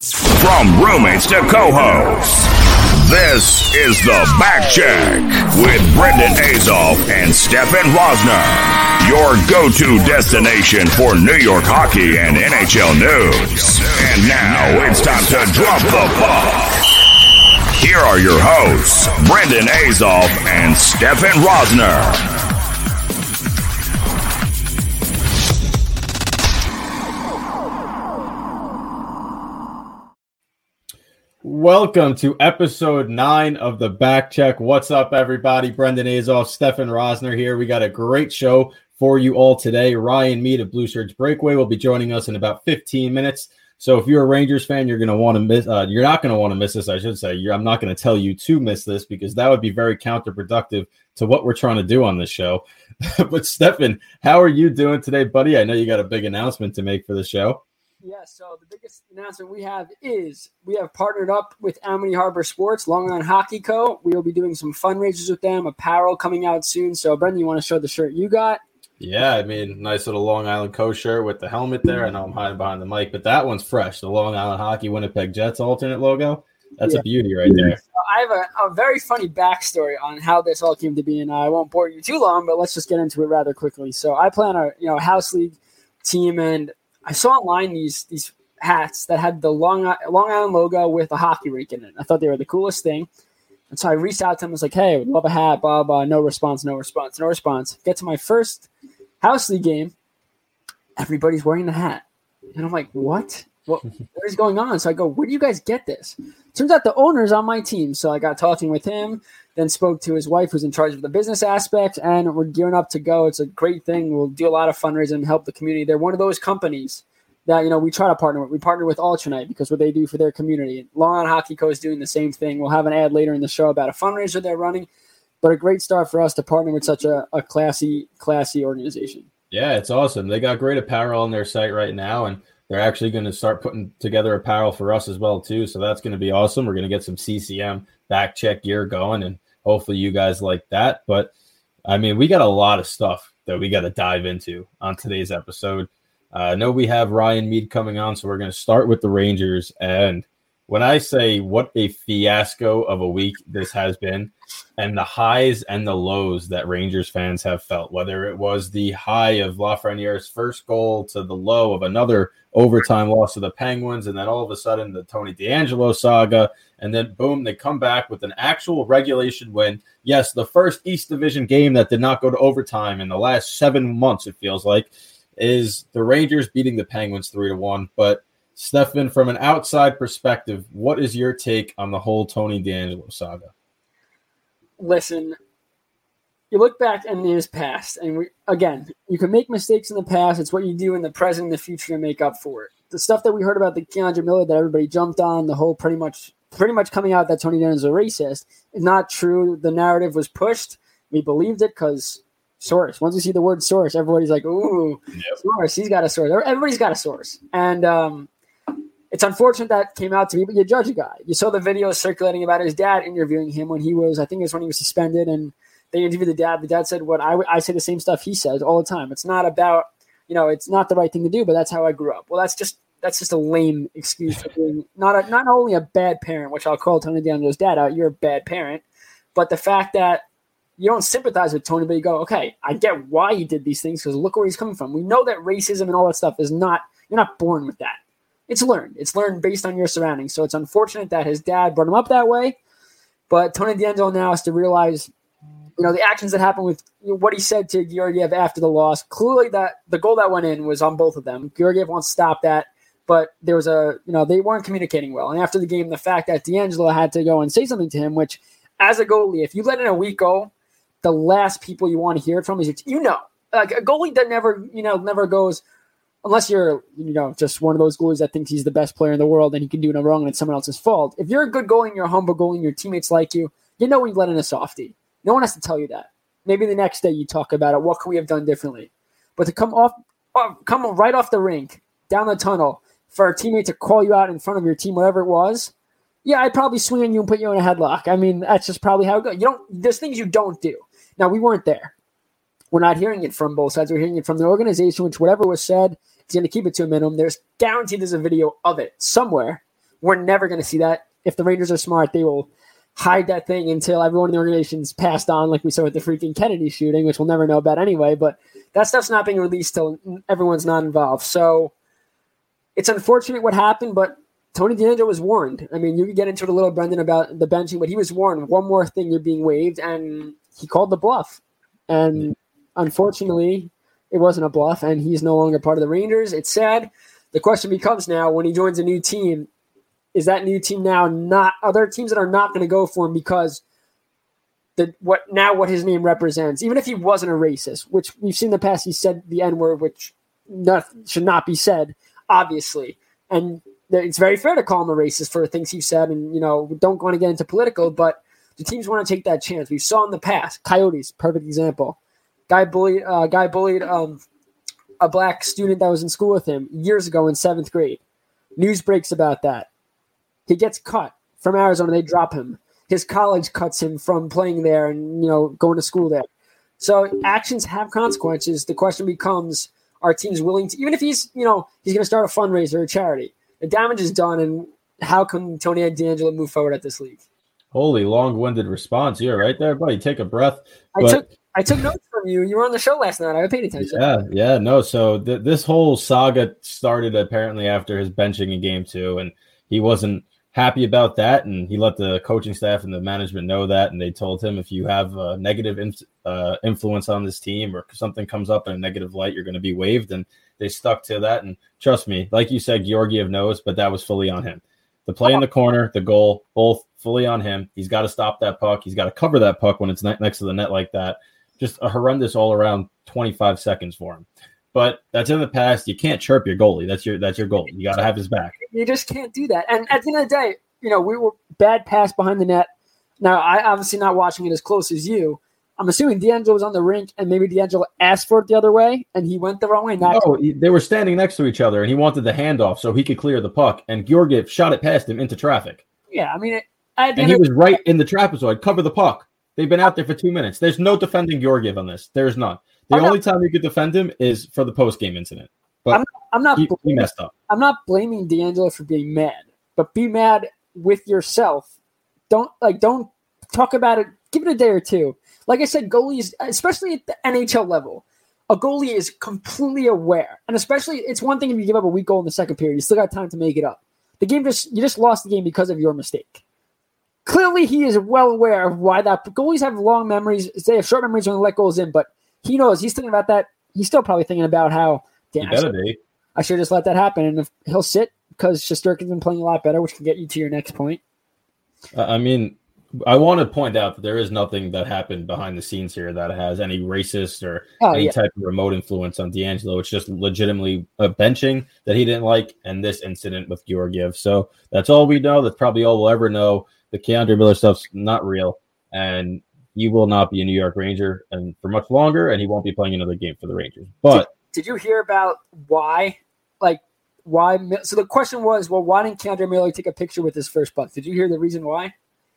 From roommates to co-hosts, this is the Backcheck with Brendan Azoff and Stefen Rosner. Your go-to destination for New York hockey and NHL news. And now it's time to drop the puck. Here are your hosts, Brendan Azoff and Stefen Rosner. Welcome to episode nine of the Backcheck. What's up, everybody? Brendan Azoff, Stefen Rosner here. We got a great show for you all today. Ryan Mead of Blueshirts Breakaway will be joining us in about 15 minutes. So if you're a Rangers fan, you're going to want to miss. Uh, you're not going to want to miss this. I should say. You're, I'm not going to tell you to miss this because that would be very counterproductive to what we're trying to do on this show. but Stefen, how are you doing today, buddy? I know you got a big announcement to make for the show. Yeah, so the biggest announcement we have is we have partnered up with Amity Harbor Sports, Long Island Hockey Co. We will be doing some fundraisers with them, apparel coming out soon. So, Brendan, you want to show the shirt you got? Yeah, I mean, nice little Long Island Co shirt with the helmet there. I know I'm hiding behind the mic, but that one's fresh. The Long Island Hockey Winnipeg Jets alternate logo. That's yeah. a beauty right there. So I have a, a, very funny backstory on how this all came to be, and I won't bore you too long, but let's just get into it rather quickly. So I play on a you know house league team, and I saw online these these hats that had the Long Long Island logo with a hockey rink in it. I thought they were the coolest thing. And so I reached out to him. I was like, "Hey, would love a hat." Blah blah. No response. No response. No response. Get to my first house league game. Everybody's wearing the hat, and I'm like, "What? What? what is going on?" So I go, "Where do you guys get this?" Turns out the owner's on my team. So I got talking with him. Then spoke to his wife, who's in charge of the business aspect, and we're gearing up to go. It's a great thing. We'll do a lot of fundraising and help the community. They're one of those companies that you know we try to partner with. We partner with Alternate because what they do for their community. Long Island Hockey Co is doing the same thing. We'll have an ad later in the show about a fundraiser they're running, but a great start for us to partner with such a, a classy, classy organization. Yeah, it's awesome. They got great apparel on their site right now, and they're actually going to start putting together apparel for us as well too. So that's going to be awesome. We're going to get some CCM back check gear going, and hopefully you guys like that. But I mean, we got a lot of stuff that we got to dive into on today's episode. Uh, I know we have Ryan Mead coming on, so we're going to start with the Rangers. And when I say what a fiasco of a week this has been, and the highs and the lows that Rangers fans have felt, whether it was the high of Lafreniere's first goal to the low of another overtime loss to the Penguins, and then all of a sudden the Tony DeAngelo saga, and then boom, they come back with an actual regulation win. Yes, the first East Division game that did not go to overtime in the last seven months, it feels like is the Rangers beating the Penguins three to one. But Stefen, from an outside perspective, what is your take on the whole Tony DeAngelo saga? Listen, you look back in his past, and we, again, you can make mistakes in the past. It's what you do in the present and the future to make up for it. The stuff that we heard about the K'Andre Miller that everybody jumped on, the whole pretty much pretty much coming out that Tony DeAngelo is a racist, is not true. The narrative was pushed. We believed it because source. Once you see the word source, everybody's like, "Ooh, yep. source." He's got a source. Everybody's got a source, and um, it's unfortunate that came out to be. But you judge a guy. You saw the video circulating about his dad interviewing him when he was, I think, it was when he was suspended, and they interviewed the dad. The dad said, "What I I say the same stuff he says all the time. It's not about, you know, it's not the right thing to do, but that's how I grew up." Well, that's just that's just a lame excuse for being not a, not only a bad parent, which I'll call Tony DeAngelo's dad out. You're a bad parent, but the fact that you don't sympathize with Tony, but you go, okay, I get why he did these things because look where he's coming from. We know that racism and all that stuff is not, you're not born with that. It's learned. It's learned based on your surroundings. So it's unfortunate that his dad brought him up that way. But Tony DeAngelo now has to realize, you know, the actions that happened with what he said to Georgiev after the loss. Clearly, that the goal that went in was on both of them. Georgiev wants to stop that, but there was a, you know, they weren't communicating well. And after the game, the fact that DeAngelo had to go and say something to him, which, as a goalie, if you let in a weak goal, the last people you want to hear it from is you know, like a goalie that never, you know, never goes unless you're, you know, just one of those goalies that thinks he's the best player in the world and he can do no wrong and it's someone else's fault. If you're a good goalie and you're a humble goalie and your teammates like you, you know when you let in a softie. No one has to tell you that. Maybe the next day you talk about it. What could we have done differently? But to come off, come right off the rink, down the tunnel, for a teammate to call you out in front of your team, whatever it was, yeah, I'd probably swing on you and put you in a headlock. I mean, that's just probably how it goes. You don't. There's things you don't do. Now we weren't there. We're not hearing it from both sides. We're hearing it from the organization, which whatever was said, is going to keep it to a minimum. There's guaranteed there's a video of it somewhere. We're never going to see that. If the Rangers are smart, they will hide that thing until everyone in the organization's passed on, like we saw with the freaking Kennedy shooting, which we'll never know about anyway. But that stuff's not being released till everyone's not involved. So it's unfortunate what happened, but Tony DeAngelo was warned. I mean, you could get into it a little, Brendan, about the benching, but he was warned. One more thing, you're being waived, and he called the bluff. And unfortunately, it wasn't a bluff, and he's no longer part of the Rangers. It's sad. The question becomes now when he joins a new team, is that new team now not other teams that are not going to go for him because the what now what his name represents, even if he wasn't a racist, which we've seen in the past, he said the N word, which not, should not be said, obviously, and it's very fair to call him a racist for things he said, and you know don't want to get into political, but the teams want to take that chance. We saw in the past, Coyotes, perfect example. Guy bullied, uh, guy bullied um, a black student that was in school with him years ago in seventh grade. News breaks about that. He gets cut from Arizona. They drop him. His college cuts him from playing there and you know going to school there. So actions have consequences. The question becomes: Are teams willing to, even if he's you know he's going to start a fundraiser or a charity? The damage is done, and how can Tony and DeAngelo move forward at this league? Holy long-winded response. You're right there, buddy. Take a breath. I took I took notes from you. You were on the show last night. I paid attention. Yeah, yeah, no. So th- this whole saga started apparently after his benching in game two, and he wasn't happy about that, and he let the coaching staff and the management know that, and they told him if you have a negative uh, influence on this team or something comes up in a negative light, you're going to be waived, and they stuck to that. And trust me, like you said, Georgiev knows, but that was fully on him. The play in the corner, the goal, both fully on him. He's got to stop that puck. He's got to cover that puck when it's next to the net like that. Just a horrendous all around 25 seconds for him. But that's in the past. You can't chirp your goalie. That's your that's your goal. You got to have his back. You just can't do that. And at the end of the day, you know, we were bad pass behind the net. Now, I obviously not watching it as close as you. I'm assuming DeAngelo was on the rink and maybe DeAngelo asked for it the other way and he went the wrong way. Not no, they were standing next to each other and he wanted the handoff so he could clear the puck. And Georgiev shot it past him into traffic. Yeah, I mean, it, and he was right in the trapezoid. Cover the puck. They've been out there for two minutes. There's no defending Georgiev on this. There's none. The I'm only not, time you could defend him is for the post game incident. But I'm, I'm not. He, blaming, he messed up. I'm not blaming DeAngelo for being mad, but be mad with yourself. Don't like. Don't talk about it. Give it a day or two like I said, goalies, especially at the NHL level, a goalie is completely aware. And especially, it's one thing if you give up a weak goal in the second period, you still got time to make it up. The game just, you just lost the game because of your mistake. Clearly, he is well aware of why that. Goalies have long memories. They have short memories when they let goals in, but he knows he's thinking about that. He's still probably thinking about how, damn, I should, I should just let that happen. And if he'll sit because Shesterkin's been playing a lot better, which can get you to your next point. I mean, I want to point out that there is nothing that happened behind the scenes here that has any racist or oh, any yeah. type of remote influence on DeAngelo. It's just legitimately a benching that he didn't like and this incident with Georgiev. So that's all we know. That's probably all we'll ever know. The K'Andre Miller stuff's not real. And he will not be a New York Ranger and for much longer, and he won't be playing another game for the Rangers. But did, did you hear about why? Like why? So the question was, well, why didn't K'Andre Miller take a picture with his first buck? Did you hear the reason why?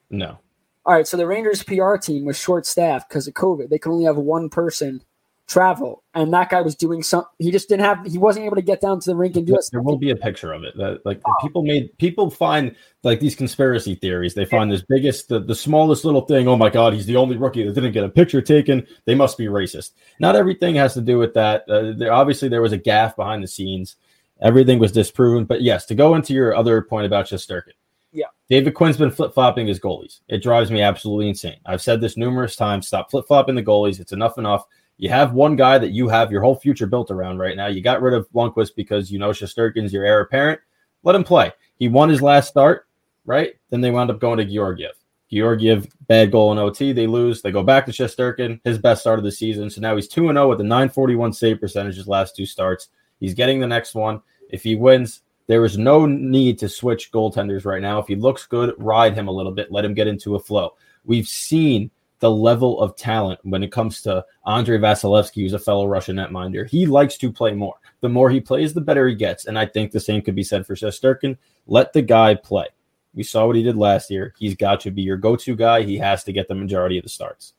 No. All right, so the Rangers PR team was short staffed because of COVID. They could only have one person travel, and that guy was doing some. He just didn't have. He wasn't able to get down to the rink and do it. There will be a picture of it. That like oh. people made people find like these conspiracy theories. They find this biggest, the, the smallest little thing. Oh my God, he's the only rookie that didn't get a picture taken. They must be racist. Not everything has to do with that. Uh, there obviously there was a gaffe behind the scenes Everything was disproven. But yes, to go into your other point about Shesterkin. Yeah. David Quinn's been flip flopping his goalies. It drives me absolutely insane. I've said this numerous times. Stop flip flopping the goalies. It's enough enough. You have one guy that you have your whole future built around right now. You got rid of Lundqvist because you know Shesterkin's your heir apparent. Let him play. He won his last start, right? Then they wound up going to Georgiev. Georgiev, bad goal in OT. They lose. They go back to Shesterkin, his best start of the season. So now he's 2 0 with a 941 save percentage his last two starts. He's getting the next one. If he wins, there is no need to switch goaltenders right now. If he looks good, ride him a little bit, let him get into a flow. We've seen the level of talent when it comes to Andrei Vasilevskiy, who's a fellow Russian netminder. He likes to play more. The more he plays, the better he gets. And I think the same could be said for Shesterkin. Let the guy play. We saw what he did last year. He's got to be your go-to guy. He has to get the majority of the starts.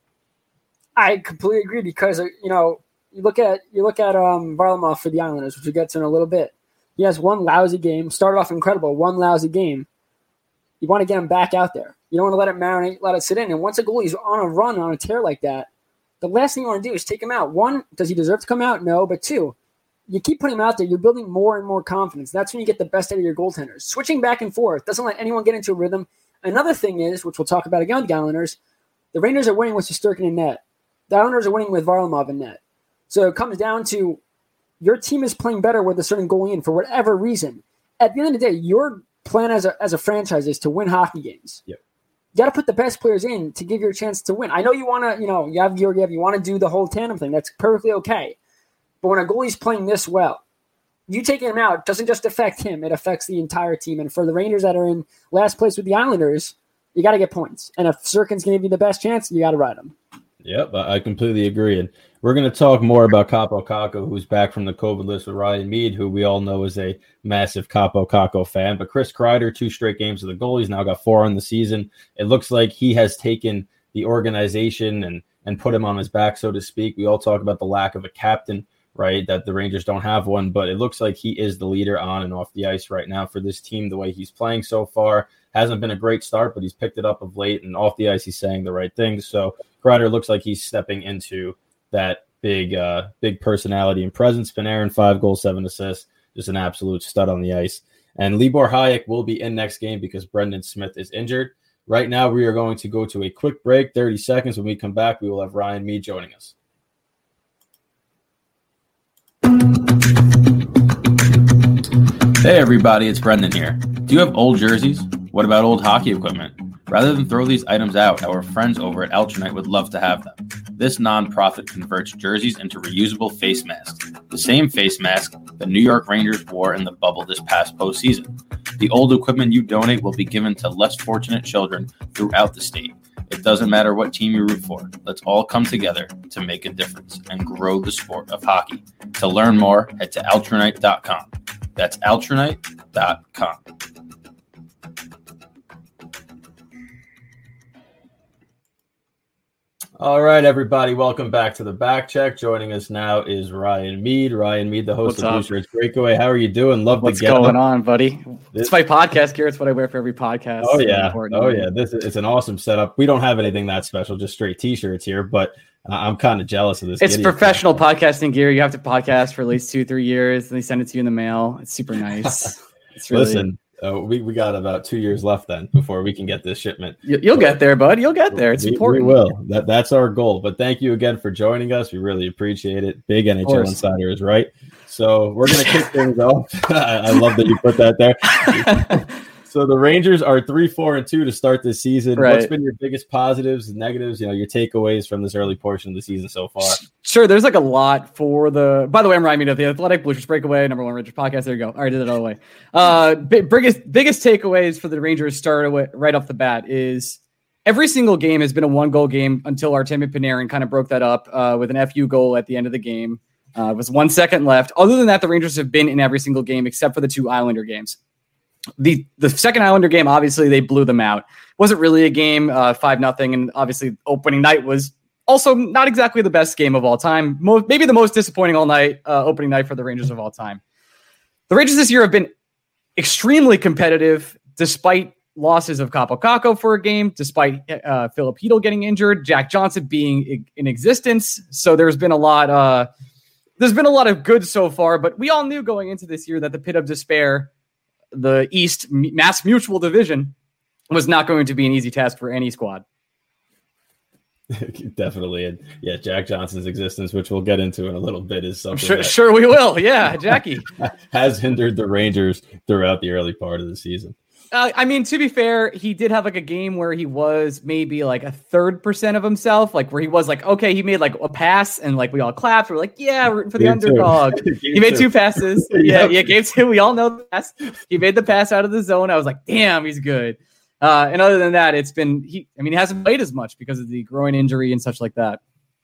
I completely agree because uh, you know you look at you look at um Varlamov for the Islanders, which we get to in a little bit. He has one lousy game. Started off incredible, one lousy game. You want to get him back out there. You don't want to let it marinate, let it sit in. And once a goalie's on a run on a tear like that, the last thing you want to do is take him out. One, does he deserve to come out? No. But two, you keep putting him out there, you're building more and more confidence. That's when you get the best out of your goaltenders. Switching back and forth doesn't let anyone get into a rhythm. Another thing is, which we'll talk about again with the Islanders, the Rangers are winning with Shesterkin in net. The Islanders are winning with Varlamov in net. So it comes down to your team is playing better with a certain goalie in for whatever reason. At the end of the day, your plan as a, as a franchise is to win hockey games. Yep. You got to put the best players in to give you a chance to win. I know you want to, you know, you have Georgiev, you want to do the whole tandem thing. That's perfectly okay. But when a goalie's playing this well, you taking him out doesn't just affect him; it affects the entire team. And for the Rangers that are in last place with the Islanders, you got to get points. And if Sirkin's going to give you the best chance, you got to ride him. Yep, I completely agree. And we're going to talk more about Kaapo Kakko, who's back from the COVID list with Ryan Mead, who we all know is a massive Kaapo Kakko fan. But Chris Kreider, two straight games of the goal. He's now got four on the season. It looks like he has taken the organization and and put him on his back, so to speak. We all talk about the lack of a captain right? That the Rangers don't have one, but it looks like he is the leader on and off the ice right now for this team. The way he's playing so far hasn't been a great start, but he's picked it up of late, and off the ice he's saying the right things. So Kreider looks like he's stepping into that big, uh, big personality and presence. Panarin five goals, seven assists, just an absolute stud on the ice. And Libor Hajek will be in next game because Brendan Smith is injured. Right now, we are going to go to a quick break, 30 seconds. When we come back, we will have Ryan Mead joining us. Hey everybody, it's Brendan here. Do you have old jerseys? What about old hockey equipment? Rather than throw these items out, our friends over at Alternate would love to have them. This nonprofit converts jerseys into reusable face masks, the same face mask the New York Rangers wore in the bubble this past postseason. The old equipment you donate will be given to less fortunate children throughout the state. It doesn't matter what team you root for. Let's all come together to make a difference and grow the sport of hockey. To learn more, head to alternate.com. That's alternate.com. All right, everybody, welcome back to the back check. Joining us now is Ryan Mead. Ryan Mead, the host What's of? Blueshirts Breakaway. How are you doing? Love What's going on, buddy? This- It's my podcast gear. It's what I wear for every podcast. Oh yeah, oh yeah. This is it's an awesome setup. We don't have anything that special, just straight t-shirts here, but uh, I'm kind of jealous of this. It's professional podcasting gear. You have to podcast for at least two, three years, and they send it to you in the mail. It's super nice. It's really, Listen, uh, we we got about two years left then before we can get this shipment. you, you'll get there, bud. You'll get there. It's we, important. We will. That that's our goal. But thank you again for joining us. We really appreciate it. Big NHL insider is right. So we're gonna kick things off. I, I love that you put that there. so the Rangers are three, four, and two to start this season. What's been your biggest positives and negatives? You know, your takeaways from this early portion of the season so far. Sure, there's like a lot for the. By the way, I'm Ryan of the Athletic Blueshirts Breakaway, number one Rangers podcast. There you go. I already did it all the way. Uh, biggest biggest takeaways for the Rangers start away, right off the bat is every single game has been a one goal game until Artemi Panarin kind of broke that up uh, with an FU goal at the end of the game. Uh, it was one second left. Other than that, the Rangers have been in every single game except for the two Islander games. The the second Islander game, obviously, they blew them out. wasn't really a game, uh, five nothing, and obviously opening night was also not exactly the best game of all time. Maybe the most disappointing all night uh, opening night for the Rangers of all time. The Rangers this year have been extremely competitive despite losses of Kaapo Kakko for a game, despite uh, Filipino getting injured, Jack Johnson being in existence. So there's been a lot, uh, there's been a lot of good so far, but we all knew going into this year that the pit of despair, the East Mass Mutual Division, was not going to be an easy task for any squad. Definitely, and yeah, Jack Johnson's existence, which we'll get into in a little bit, is something sure, sure we will. Yeah, Jackie has hindered the Rangers throughout the early part of the season. Uh, I mean, to be fair, he did have like a game where he was maybe like a third percent of himself, like where he was like, okay, he made like a pass and like we all clapped. We're like, yeah, rooting for the game underdog. he made two, two passes. yeah, yeah, game two. We all know the pass. He made the pass out of the zone. I was like, damn, he's good. Uh, and other than that, it's been he. I mean, he hasn't played as much because of the groin injury and such like that.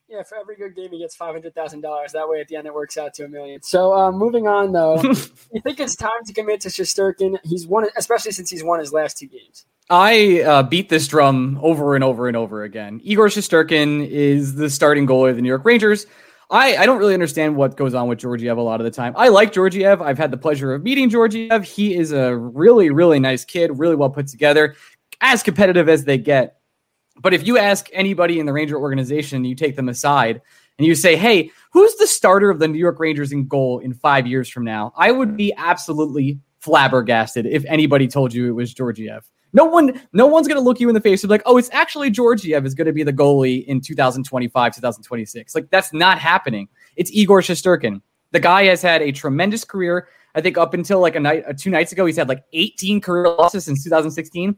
Yeah, for every good game, he gets five hundred thousand dollars. That way, at the end, it works out to a million. So, uh, moving on though, you think it's time to commit to Shesterkin? He's won, especially since he's won his last two games. I uh, beat this drum over and over and over again. Igor Shesterkin is the starting goalie of the New York Rangers. I, I don't really understand what goes on with Georgiev a lot of the time. I like Georgiev. I've had the pleasure of meeting Georgiev. He is a really, really nice kid, really well put together, as competitive as they get. But if you ask anybody in the Ranger organization, you take them aside and you say, hey, who's the starter of the New York Rangers in goal in five years from now? I would be absolutely flabbergasted if anybody told you it was Georgiev. No one, no one's to look you in the face and be like, "Oh, it's actually Georgiev is to be the goalie in 2025, 2026." Like that's not happening. It's Igor Shesterkin. The guy has had a tremendous career. I think up until like a night, uh, two nights ago, he's had like 18 career losses since 2016.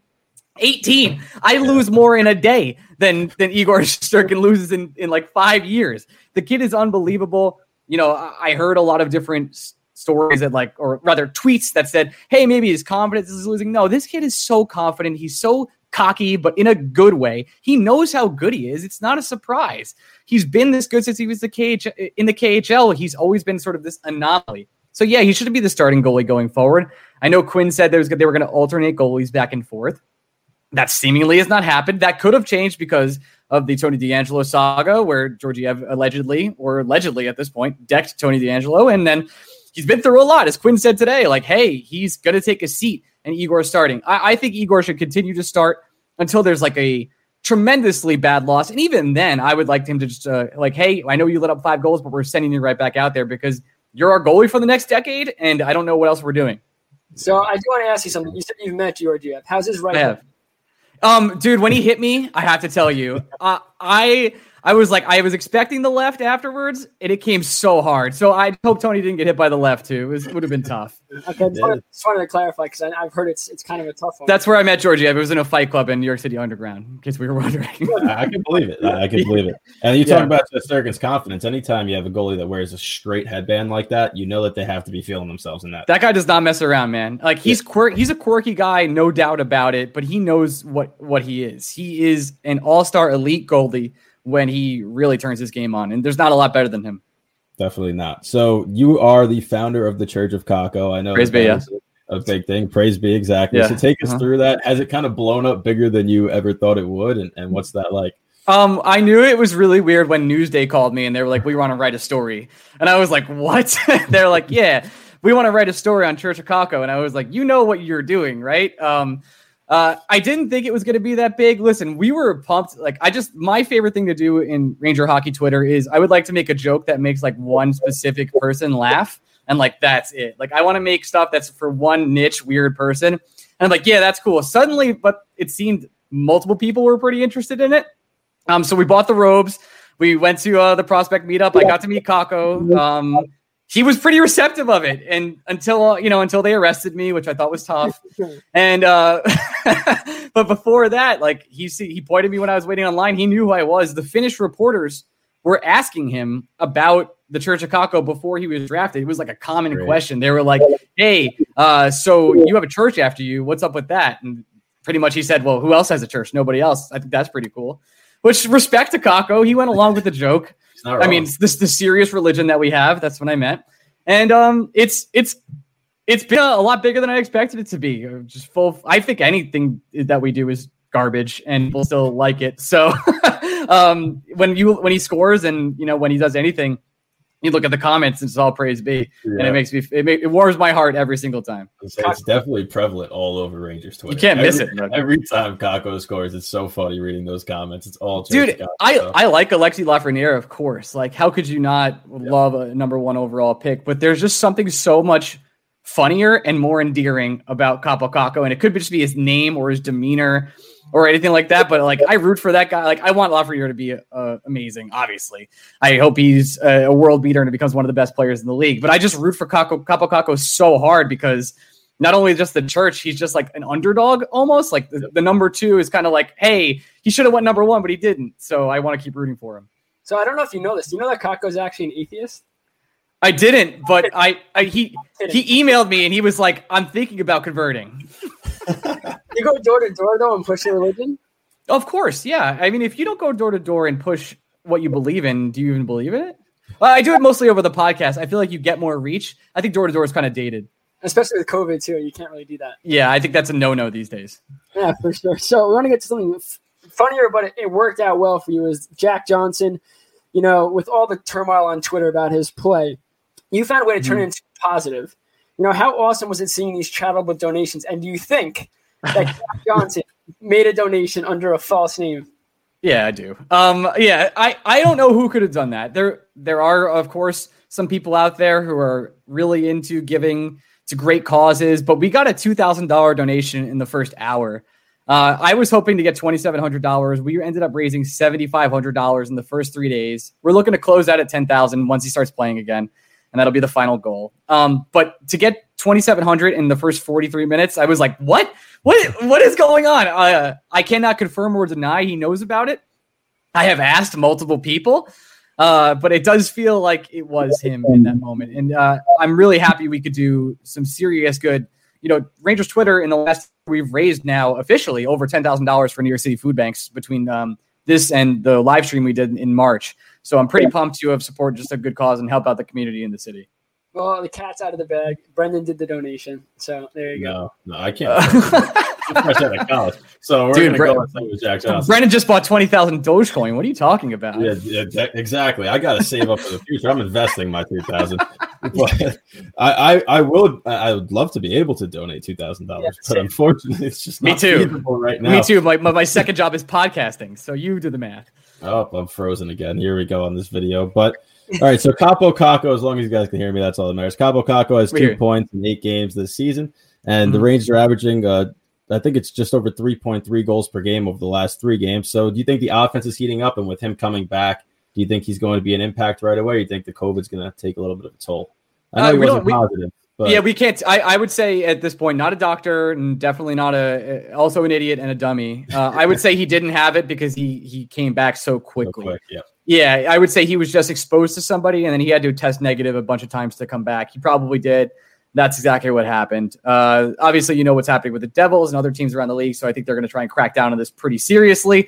18. I lose more in a day than than Igor Shesterkin loses in in like five years. The kid is unbelievable. You know, I, I heard a lot of different stories that like, or rather tweets that said, "Hey, maybe his confidence is losing." No, this kid is so confident. He's so cocky, but in a good way. He knows how good he is. It's not a surprise. He's been this good since he was the KH in the KHL. He's always been sort of this anomaly. So yeah, he should be the starting goalie going forward. I know Quinn said there was they were going to alternate goalies back and forth. That seemingly has not happened. That could have changed because of the Tony DeAngelo saga, where Georgiev allegedly, or allegedly at this point, decked Tony DeAngelo. And then he's been through a lot. As Quinn said today, like, hey, he's going to take a seat and Igor starting. I, I think Igor should continue to start until there's like a tremendously bad loss. And even then, I would like him to just, uh, like, hey, I know you let up five goals, but we're sending you right back out there because you're our goalie for the next decade. And I don't know what else we're doing. So I do want to ask you something. You said you've met Georgiev. How's his right? Um, dude, when he hit me, I have to tell you, uh, I I was like, I was expecting the left afterwards, and it came so hard. So I hope Tony didn't get hit by the left too. It, would have been tough. okay, just wanted, just wanted to clarify because I've heard it's it's kind of a tough one. That's where I met Georgie. I was in a fight club in New York City Underground. In case we were wondering. I can believe it. I can believe it. And you talk yeah. about Shesterkin's confidence. Anytime you have a goalie that wears a straight headband like that, you know that they have to be feeling themselves in that. That guy does not mess around, man. Like he's yeah. quirk. He's a quirky guy, no doubt about it. But he knows what what he is. He is an all star elite goalie when he really turns his game on. And there's not a lot better than him. Definitely not. So you are the founder of the Church of Kakko. I know Praise be, yeah. a big thing. Praise be exactly. Yeah. So take us uh-huh. through that. Has it kind of blown up bigger than you ever thought it would? And, and what's that like? Um, I knew it was really weird when Newsday called me and they were like, "We want to write a story," and I was like, "What?" They're like, "Yeah, we want to write a story on Church of Kakko," and I was like, "You know what you're doing, right?" Um, uh, I didn't think it was going to be that big. Listen, we were pumped. Like, I just, my favorite thing to do in Ranger Hockey Twitter is I would like to make a joke that makes like one specific person laugh. And like, that's it. Like, I want to make stuff that's for one niche weird person. And I'm like, yeah, that's cool. Suddenly, but it seemed multiple people were pretty interested in it. Um, so we bought the robes. We went to uh, the prospect meetup. I got to meet Kakko. Um, he was pretty receptive of it. And until you know until they arrested me which i thought was tough. And uh but before that like he he pointed me when i was waiting online he knew who i was. The finnish reporters were asking him about the church of Kakko before he was drafted. It was like a common Great. question. They were like hey uh so you have a church after you. What's up with that? And pretty much he said well who else has a church? Nobody else. I think that's pretty cool. Which respect to Kakko he went along with the joke I mean, it's this the serious religion that we have. That's what I meant. And um, it's it's it's been a, lot bigger than I expected it to be. Just full. I think anything that we do is garbage, and people still like it. So um, when you when he scores and you know when he does anything, you look at the comments, and it's all praise be, and it makes me it, make, it warms my heart every single time. It's, it's definitely prevalent all over Rangers Twitter. You can't miss it, bro. Every time Kakko scores, it's so funny reading those comments. It's all Dude, I. I like Alexi Lafreniere, of course. Like, how could you not love a number one overall pick? But there's just something so much funnier and more endearing about Kaapo Kakko, and it could just be his name or his demeanor or anything like that. But like, I root for that guy. Like, I want Lafreniere to be uh, amazing. Obviously, I hope he's a, a world beater and becomes one of the best players in the league. But I just root for Kaapo Kakko so hard because not only just the church, he's just like an underdog almost. Like the, the number two is kind of like, hey, he should have went number one, but he didn't. So I want to keep rooting for him. So I don't know if you know this. You know that Kakko's actually an atheist? I didn't, but I, I he he emailed me and he was like, I'm thinking about converting. You go door to door though and push your religion. Of course, yeah. I mean, if you don't go door to door and push what you believe in, do you even believe in it? Well, I do it mostly over the podcast. I feel like you get more reach. I think door to door is kind of dated. Especially with COVID too, you can't really do that. Yeah, I think that's a no no these days. Yeah, for sure. So we want to get to something f- funnier, but it, it worked out well for you. Is Jack Johnson? You know, with all the turmoil on Twitter about his play, you found a way to turn it into positive. You know, how awesome was it seeing these charitable donations? And do you think that Jack Johnson made a donation under a false name? Yeah, I do. Um, yeah, I, I don't know who could have done that. There there are of course some people out there who are really into giving to great causes, but we got a two thousand dollar donation in the first hour. Uh, I was hoping to get twenty seven hundred dollars. We ended up raising seventy five hundred dollars in the first three days. We're looking to close that at ten thousand once he starts playing again, and that'll be the final goal. Um, but to get twenty seven hundred in the first forty three minutes, I was like, what? What what is going on? Uh, I cannot confirm or deny he knows about it. I have asked multiple people, uh, but it does feel like it was him in that moment, and uh, I'm really happy we could do some serious good. You know, Rangers Twitter in the last we've raised now officially over ten thousand dollars for New York City food banks between um, this and the live stream we did in March. So I'm pretty pumped to have supported just a good cause and help out the community in the city. Well, the cat's out of the bag. Brendan did the donation, so there you go. No, no, I can't. Fresh out of college. So we're Dude, gonna Bre- go with with Jack Johnson. Brennan just bought twenty thousand Dogecoin. What are you talking about? Yeah, yeah, exactly. I got to save up for the future. I'm investing my two thousand, but I, I, I will. I I would love to be able to donate two thousand dollars, but unfortunately, it's just Me too. right now. Me too. My, my, my second job is podcasting. So you do the math. Oh, I'm frozen again. Here we go on this video. But all right, so Kaapo Kakko, as long as you guys can hear me, that's all that matters. Kaapo Kakko has two points in eight games this season, and the Mhm. Rangers are averaging, uh, I think it's just over 3.3 goals per game over the last three games. So do you think the offense is heating up? And with him coming back, do you think he's going to be an impact right away? Or do you think the COVID's going to take a little bit of a toll? I know Uh, we wasn't positive. But yeah, we can't. I, I would say at this point, not a doctor, and definitely not a also an idiot and a dummy. Uh, I would say he didn't have it because he he came back so quickly. quick, yeah. Yeah, I would say he was just exposed to somebody, and then he had to test negative a bunch of times to come back. He probably did. That's exactly what happened. Uh, obviously, you know what's happening with the Devils and other teams around the league, so I think they're going to try and crack down on this pretty seriously.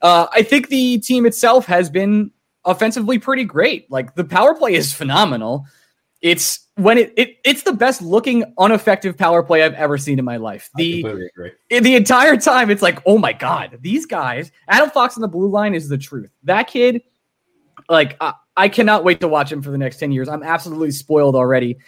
Uh, I think the team itself has been offensively pretty great. Like the power play is phenomenal. It's when it, it it's the best looking ineffective power play I've ever seen in my life. The the entire time, it's like, oh my god, these guys. Adam Fox on the blue line is the truth. That kid, like, I, I cannot wait to watch him for the next ten years. I'm absolutely spoiled already.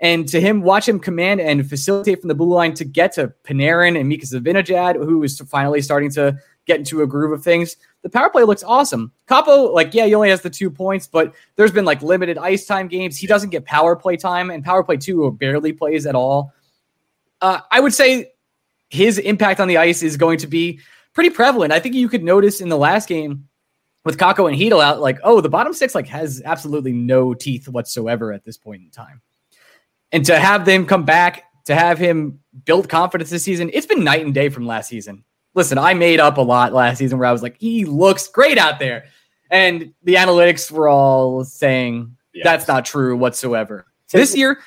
And to him, watch him command and facilitate from the blue line to get to Panarin and Mika Zibanejad, who is finally starting to get into a groove of things. The power play looks awesome. Kaapo, like, yeah, he only has the two points, but there's been like limited ice time games. He doesn't get power play time, and power play two barely plays at all. Uh, I would say his impact on the ice is going to be pretty prevalent. I think you could notice in the last game with Kakko and Chytil out, like, oh, the bottom six like has absolutely no teeth whatsoever at this point in time. And to have them come back, to have him build confidence this season, it's been night and day from last season. Listen, I made up a lot last season where I was like, he looks great out there. And the analytics were all saying that's not true whatsoever. This year,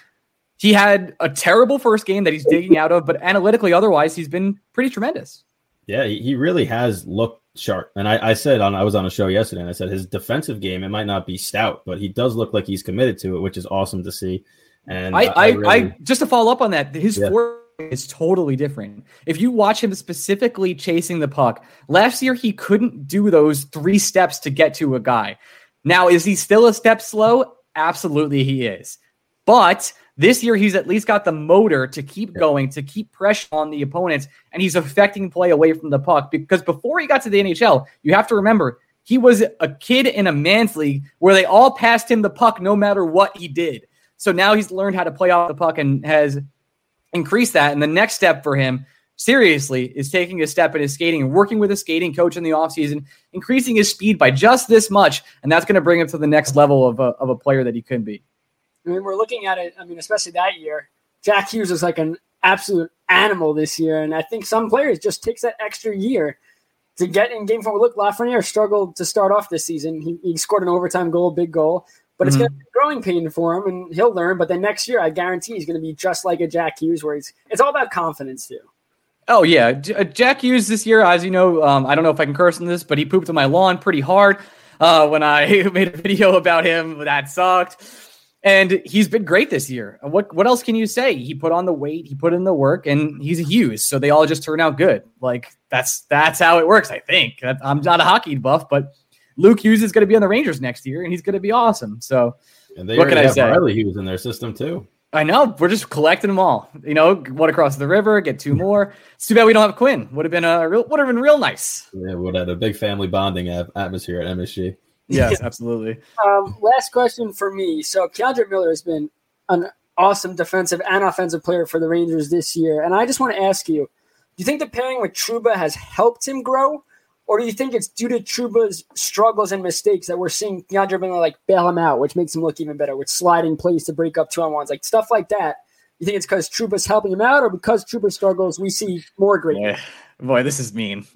he had a terrible first game that he's digging out of, but analytically, otherwise, he's been pretty tremendous. Yeah, he, he really has looked sharp. And I, I said on I was on a show yesterday, and I said his defensive game it might not be stout, but he does look like he's committed to it, which is awesome to see. And I, I, I, really- just to follow up on that, his Yeah. forward is totally different. If you watch him specifically chasing the puck, last year he couldn't do those three steps to get to a guy. Now, is he still a step slow? Absolutely, he is. But this year, he's at least got the motor to keep going, to keep pressure on the opponents, and he's affecting play away from the puck. Because before he got to the NHL, you have to remember he was a kid in a man's league where they all passed him the puck no matter what he did. So now he's learned how to play off the puck and has increased that. And the next step for him, seriously, is taking a step in his skating and working with a skating coach in the offseason, increasing his speed by just this much. And that's going to bring him to the next level of a, of a player that he could be. I mean, we're looking at it. I mean, especially that year, Jack Hughes was like an absolute animal this year, and I think some players just takes that extra year to get in game form. Look, Lafreniere struggled to start off this season. He, he scored an overtime goal, big goal, but it's Mhm. going to be a growing pain for him, and he'll learn. But then next year, I guarantee he's going to be just like a Jack Hughes, where he's it's all about confidence too. Oh yeah, J- uh, Jack Hughes this year, as you know, um, I don't know if I can curse on this, but he pooped on my lawn pretty hard uh, when I made a video about him. That sucked, and he's been great this year. What what else can you say? He put on the weight, he put in the work, and he's a Hughes, so they all just turn out good. Like that's that's how it works. I think I'm not a hockey buff, but Luke Hughes is going to be on the Rangers next year, and he's going to be awesome. So And they what can I have say? Riley Hughes in their system too. I know we're just collecting them all. You know, one across the river, get two more. It's too bad we don't have Quinn. Would have been a real, would have been real nice. Yeah, would have had a big family bonding atmosphere at MSG. Yes, absolutely. Um, last question for me. So K'Andre Miller has been an awesome defensive and offensive player for the Rangers this year, and I just want to ask you: Do you think the pairing with Trouba has helped him grow, or do you think it's due to Trouba's struggles and mistakes that we're seeing K'Andre Miller like bail him out, which makes him look even better with sliding plays to break up two on ones, like stuff like that? You think it's because Trouba's helping him out, or because Trouba struggles, we see more greatness? Boy, this is mean.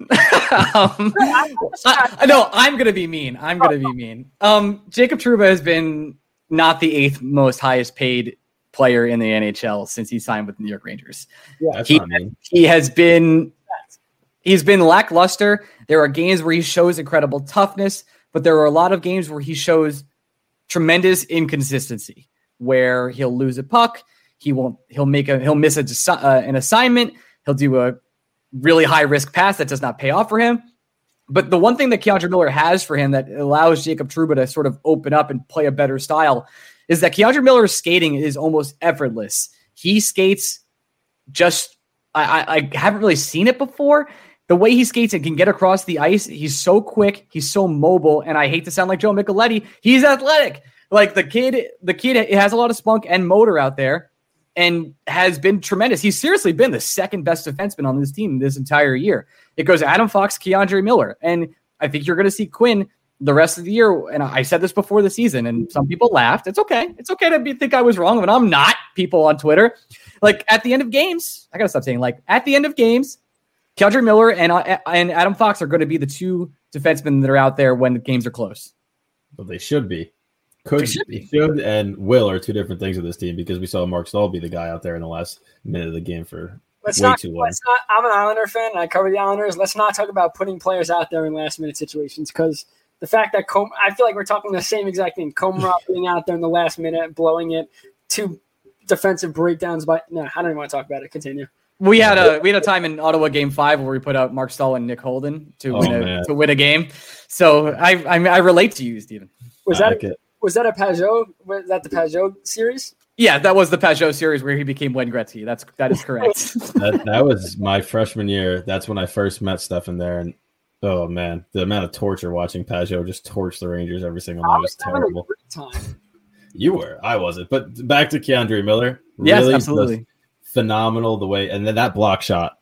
um, I, I know I'm gonna be mean. I'm gonna be mean. Um, Jacob Trouba has been not the eighth most highest paid player in the NHL since he signed with the New York Rangers. That's he, not mean. he has been he's been lackluster. There are games where he shows incredible toughness, but there are a lot of games where he shows tremendous inconsistency, where he'll lose a puck, he won't, he'll make a, he'll miss a, uh, an assignment, he'll do a really high risk pass that does not pay off for him. But the one thing that K'Andre Miller has for him that allows Jacob Trouba to sort of open up and play a better style is that K'Andre Miller's skating is almost effortless. He skates just I, I, I haven't really seen it before. The way he skates and can get across the ice, he's so quick, he's so mobile, and I hate to sound like Joe Micheletti, he's athletic. Like the kid, the kid has a lot of spunk and motor out there, and has been tremendous. He's seriously been the second best defenseman on this team this entire year. It goes Adam Fox, K'Andre Miller, and I think you're going to see Quinn the rest of the year. And I said this before the season, and some people laughed. It's okay. It's okay to be, think I was wrong, but I'm not. People on Twitter, like at the end of games, I gotta stop saying like at the end of games, K'Andre Miller and uh, and Adam Fox are going to be the two defensemen that are out there when the games are close. But they should be. Could They should be. Should and will are two different things with this team because we saw Marc Staal be the guy out there in the last minute of the game for Let's way not, too long. let's not. I'm an Islander fan. And I cover the Islanders. Let's not talk about putting players out there in last minute situations because the fact that Com- I feel like we're talking the same exact thing. Komarov being out there in the last minute, blowing it, two defensive breakdowns. But no, I don't even want to talk about it. Continue. We had a we had a time in Ottawa Game Five where we put out Marc Staal and Nick Holden to Oh, win a man. to win a game. So I I, I relate to you, Stephen. Was that like it. was that a Pageau? Was that the Pageau series? Yeah, that was the Pageau series where he became Wayne Gretzky. That's that is correct. that, that was my freshman year. That's when I first met Stefen there, and oh man, the amount of torture watching Pageau just torch the Rangers every single night was was a terrible. great time. You were, I wasn't. But back to K'Andre Miller. yes, Really absolutely. just phenomenal the way, and then that block shot.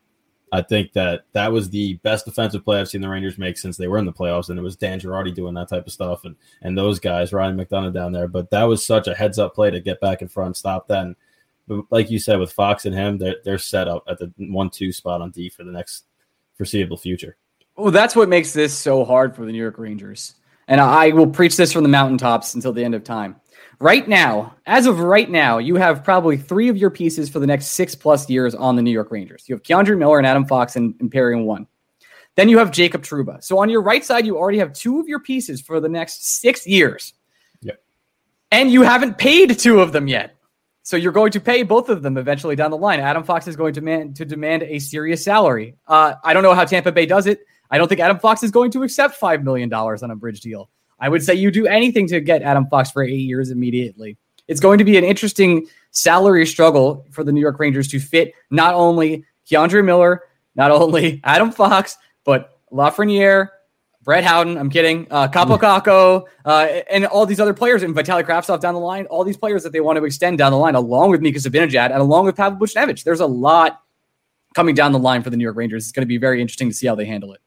I think that that was the best defensive play I've seen the Rangers make since they were in the playoffs, and it was Dan Girardi doing that type of stuff, and and those guys, Ryan McDonagh down there. But that was such a heads up play to get back in front, stop that. And, like you said, with Fox and him, they're they're set up at the one-two spot on D for the next foreseeable future. Well, that's what makes this so hard for the New York Rangers. And I will preach this from the mountaintops until the end of time. Right now, as of right now, you have probably three of your pieces for the next six plus years on the New York Rangers. You have K'Andre Miller and Adam Fox and Imperium One. Then you have Jacob Trouba. So on your right side, you already have two of your pieces for the next six years. Yep. And you haven't paid two of them yet. So you're going to pay both of them eventually down the line. Adam Fox is going to demand to demand a serious salary. Uh, I don't know how Tampa Bay does it. I don't think Adam Fox is going to accept five million dollars on a bridge deal. I would say you do anything to get Adam Fox for eight years immediately. It's going to be an interesting salary struggle for the New York Rangers to fit not only K'Andre Miller, not only Adam Fox, but Lafreniere, Brett Howden, I'm kidding, uh, Kakko, uh, and all these other players, and Vitaly Kravtsov down the line, all these players that they want to extend down the line, along with Mika Zibanejad and along with Pavel Buchnevich. There's a lot coming down the line for the New York Rangers. It's going to be very interesting to see how they handle it.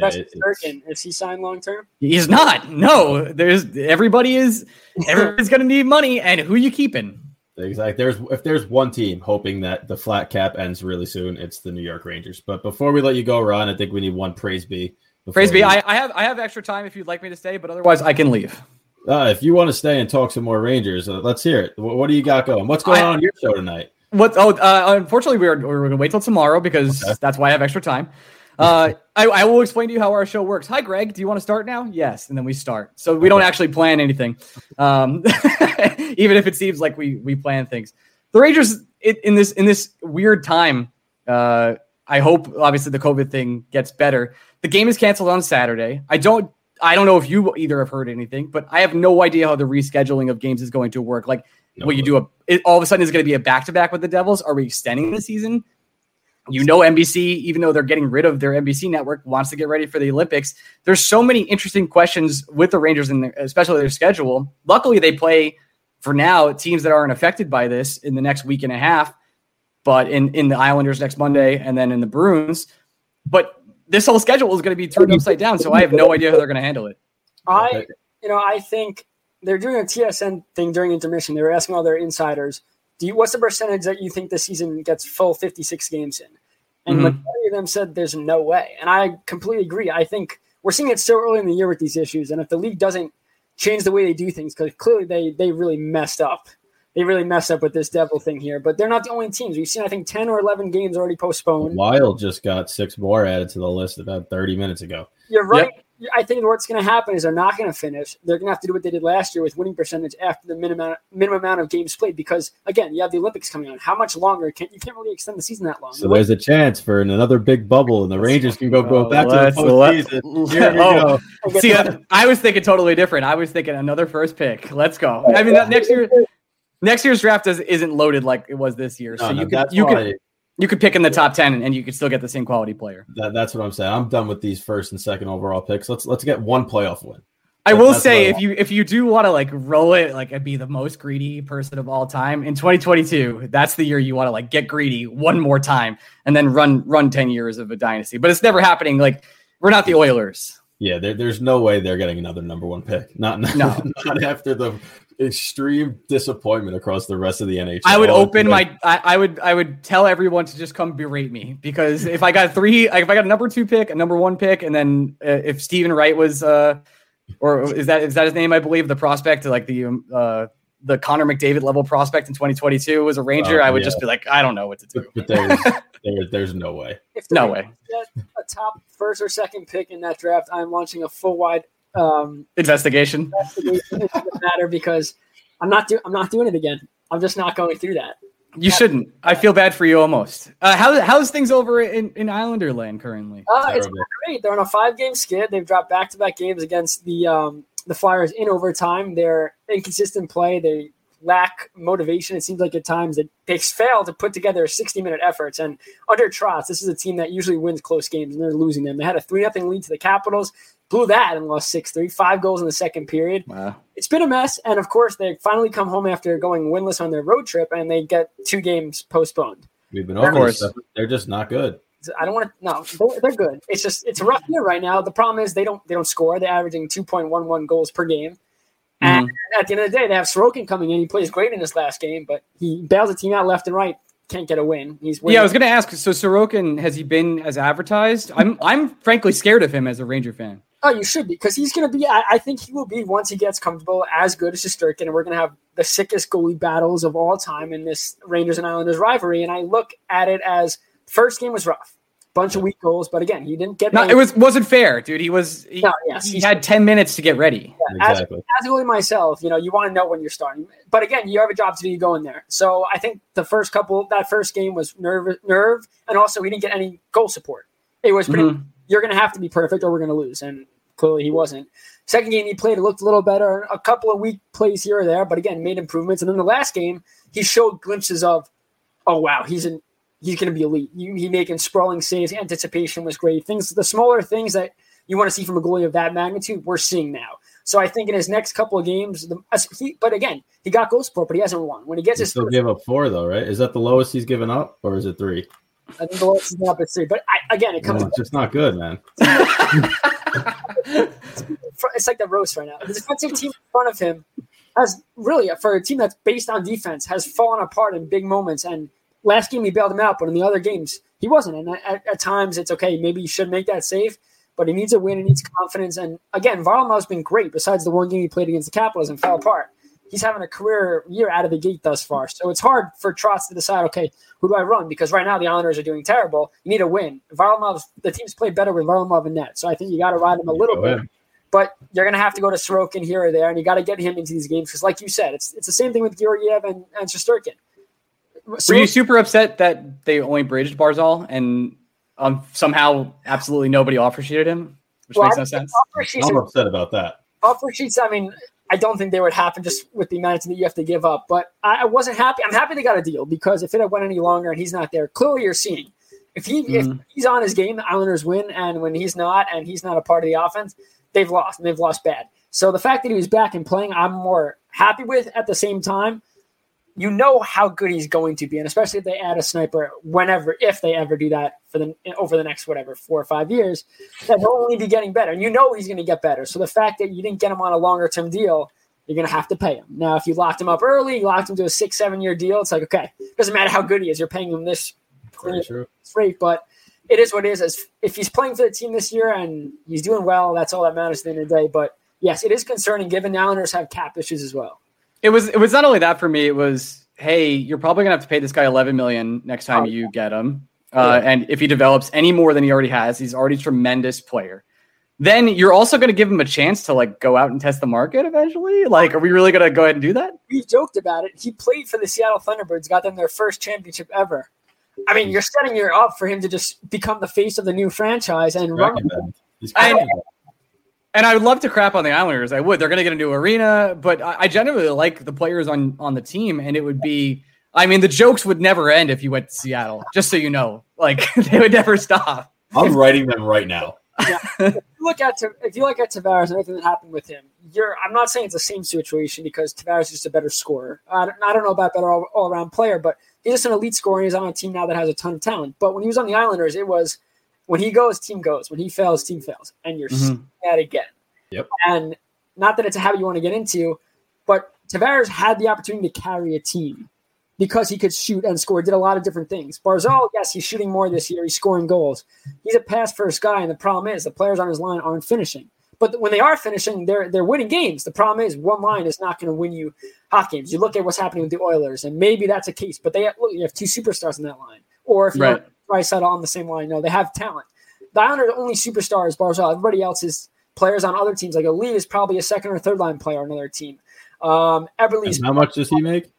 What about Durkin? Is he signed long term? He's not. No, there's everybody is everybody's going to need money, and who you keeping? Exactly. There's if there's one team hoping that the flat cap ends really soon, it's the New York Rangers. But before we let you go, Ron, I think we need one praise be. Praise be. I, I, have I have extra time if you'd like me to stay, but otherwise I can leave. Uh, if you want to stay and talk some more Rangers, uh, let's hear it. What, what, do you got going? What's going I, on your show tonight? What? Oh, uh, unfortunately, we're we're going to wait till tomorrow because okay. that's why I have extra time. Uh, I, I, will explain to you how our show works. Hi, Greg. Do you want to start now? Yes, and then we start. So we don't actually plan anything, um, even if it seems like we we plan things. The Rangers it, in this in this weird time. Uh, I hope obviously the COVID thing gets better. The game is canceled on Saturday. I don't I don't know if you either have heard anything, but I have no idea how the rescheduling of games is going to work. Like, no, will you do a it, all of a sudden is going to be a back to back with the Devils? Are we extending the season? You know, NBC, even though they're getting rid of their NBC network, wants to get ready for the Olympics. There's so many interesting questions with the Rangers and especially their schedule. Luckily, they play for now teams that aren't affected by this in the next week and a half. But in in the Islanders next Monday and then in the Bruins, but this whole schedule is going to be turned upside down. So I have no idea how they're going to handle it. I, you know, I think they're doing a TSN thing during intermission. They were asking all their insiders, "Do you what's the percentage that you think the season gets full 56 games in?" And mm-hmm. majority of them said there's no way. And I completely agree. I think we're seeing it so early in the year with these issues. And if the league doesn't change the way they do things, because clearly they they really messed up. They really messed up with this devil thing here. But they're not the only teams. We've seen I think 10 or 11 games already postponed. Wild just got six more added to the list about 30 minutes ago. You're right. Yep. I think what's going to happen is they're not going to finish. They're going to have to do what they did last year with winning percentage after the minimum minimum amount of games played. Because again, you have the Olympics coming on. How much longer can you can't really extend the season that long? So there's a chance for another big bubble, and the Rangers can go go back to the postseason. Here we oh, go. See, I, I, was thinking totally different. I was thinking another first pick. Let's go. I mean, next year, next year's draft is, isn't loaded like it was this year. So no, you no, could you could you could pick in the top ten and, you could still get the same quality player. That, that's what I'm saying. I'm done with these first and second overall picks. Let's let's get one playoff win. I will say if you if you do want to like roll it like and be the most greedy person of all time in 2022, that's the year you want to like get greedy one more time and then run run 10 years of a dynasty. But it's never happening. Like we're not the Oilers. Yeah, there, there's no way they're getting another number one pick. Not, no. not after the extreme disappointment across the rest of the NHL. I would open my I, I, would I would tell everyone to just come berate me because if I got three if I got a number two pick, a number one pick, and then uh, if Steven Wright was uh or is that is that his name? I believe the prospect like the um, uh the Connor McDavid level prospect in 2022 was a Ranger, uh, I would yeah. just be like, I don't know what to do. But, but there's, there, there's no way. If no way. a top first or second pick in that draft, I'm launching a full wide um, investigation. investigation matter because I'm not doing I'm not doing it again. I'm just not going through that. You shouldn't. I feel bad for you almost. Uh, how how's things over in, in Islander land currently? Uh, it's great. They're on a five game skid. They've dropped back to back games against the um, the Flyers in overtime. They're inconsistent play. They lack motivation. It seems like at times that they fail to put together 60 minute efforts. And under Trotz, this is a team that usually wins close games and they're losing them. They had a 3 0 lead to the Capitals blew that and lost 6 3, five goals in the second period. Wow. It's been a mess. And of course, they finally come home after going winless on their road trip and they get two games postponed. We've been over this They're just not good. I don't want to. No, they're, they're, good. It's just it's a rough year right now. The problem is they don't they don't score. They're averaging two point one one goals per game. And mm-hmm. at the end of the day, they have Sorokin coming in. He plays great in this last game, but he bails the team out left and right. Can't get a win. He's winning. yeah. I was going to ask. So Sorokin has he been as advertised? I'm I'm frankly scared of him as a Ranger fan. Oh, you should be because he's going to be. I, I, think he will be once he gets comfortable as good as Shesterkin, and we're going to have the sickest goalie battles of all time in this Rangers and Islanders rivalry. And I look at it as first game was rough, bunch of weak goals, but again, he didn't get. No, it was wasn't fair, dude. He was. He, no, yes, he had ten minutes to get ready. Yeah, exactly. As, as a goalie myself, you know, you want to know when you're starting, but again, you have a job to do You go in there. So I think the first couple, that first game was nerve, nerve, and also he didn't get any goal support. It was pretty. Mm-hmm. You're going to have to be perfect, or we're going to lose, and clearly he wasn't. Second game he played, it looked a little better. A couple of weak plays here or there, but again, made improvements. And then the last game, he showed glimpses of, oh wow, he's in, he's going to be elite. You, he making sprawling saves. Anticipation was great. Things, the smaller things that you want to see from a goalie of that magnitude, we're seeing now. So I think in his next couple of games, the, he, but again, he got goal support, but he hasn't won. When he gets He his still give up four though, right? Is that the lowest he's given up, or is it three? I think the lowest is up at three. But I, again, it comes. No, it's just not good, man. it's like the roast right now. The defensive team in front of him has really, for a team that's based on defense, has fallen apart in big moments. And last game he bailed him out, but in the other games he wasn't. And at, at times it's okay. Maybe you should make that save, but he needs a win. He needs confidence. And again, Varlamov's been great. Besides the one game he played against the Capitals and fell apart, he's having a career year out of the gate thus far. So it's hard for Trotz to decide, okay, who do I run? Because right now the Islanders are doing terrible. You need a win. Varlamov, the team's played better with Varlamov and net. So I think you got to ride him a little bit. But you're going to have to go to Sorokin here or there, and you got to get him into these games because, like you said, it's it's the same thing with Georgiev and, and Shesterkin. Were you super upset that they only bridged Barzal and um, somehow absolutely nobody offer sheeted him, which Well, makes I no think sense? offer sheets I'm upset about that. offer sheets, I mean, I don't think they would happen just with the amount that you have to give up. But I, I wasn't happy. I'm happy they got a deal because if it had went any longer and he's not there, clearly you're seeing if he if Mhm. he's on his game, the Islanders win, and when he's not and he's not a part of the offense, they've lost and they've lost bad. So the fact that he was back and playing, I'm more happy with. At the same time, you know how good he's going to be, and especially if they add a sniper, whenever if they ever do that for the over the next whatever four or five years, that he'll only be getting better, and you know he's going to get better. So the fact that you didn't get him on a longer term deal, you're going to have to pay him. Now, if you locked him up early, you locked him to a six seven year deal, it's like okay, doesn't matter how good he is, you're paying him this rate, but it is what it is. As if he's playing for the team this year and he's doing well, that's all that matters at the end of the day. But yes, it is concerning given the Islanders have cap issues as well. It was it was not only that for me. It was hey, you're probably gonna have to pay this guy 11 million next time Oh. you get him, uh, and if he develops any more than he already has, he's already a tremendous player. Then you're also going to give him a chance to like go out and test the market eventually. Like, are we really going to go ahead and do that? We've joked about it. He played for the Seattle Thunderbirds, got them their first championship ever. I mean, you're setting you up for him to just become the face of the new franchise and run. Cracking that. He's I- cracking that. And I would love to crap on the Islanders. I would. They're going to get a new arena, but I, I generally like the players on on the team, and it would be. I mean, the jokes would never end if you went to Seattle. Just so you know, like they would never stop. I'm writing them right now. if you look at if you look at Tavares and everything that happened with him, you're I'm not saying it's the same situation because Tavares is just a better scorer. I don't, I don't know about better all, all around player, but he's just an elite scorer. and He's on a team now that has a ton of talent. But when he was on the Islanders, it was when he goes, team goes. When he fails, team fails, and you're Mhm. seeing that again. Yep. And not that it's a habit you want to get into, but Tavares had the opportunity to carry a team because he could shoot and score. Did a lot of different things. Barzal, yes, he's shooting more this year. He's scoring goals. He's a pass first guy, and the problem is the players on his line aren't finishing. But when they are finishing, they're they're winning games. The problem is one line is not going to win you hot games. You look at what's happening with the Oilers, and maybe that's a case. But they have, look, you have two superstars in that line, or if you Right. Right side on the same line, no, they have talent. The Islanders' only superstar is Barzal. Everybody else is players on other teams. Like Lee is probably a second or third line player on another team. Um, Eberle's And how much does he make?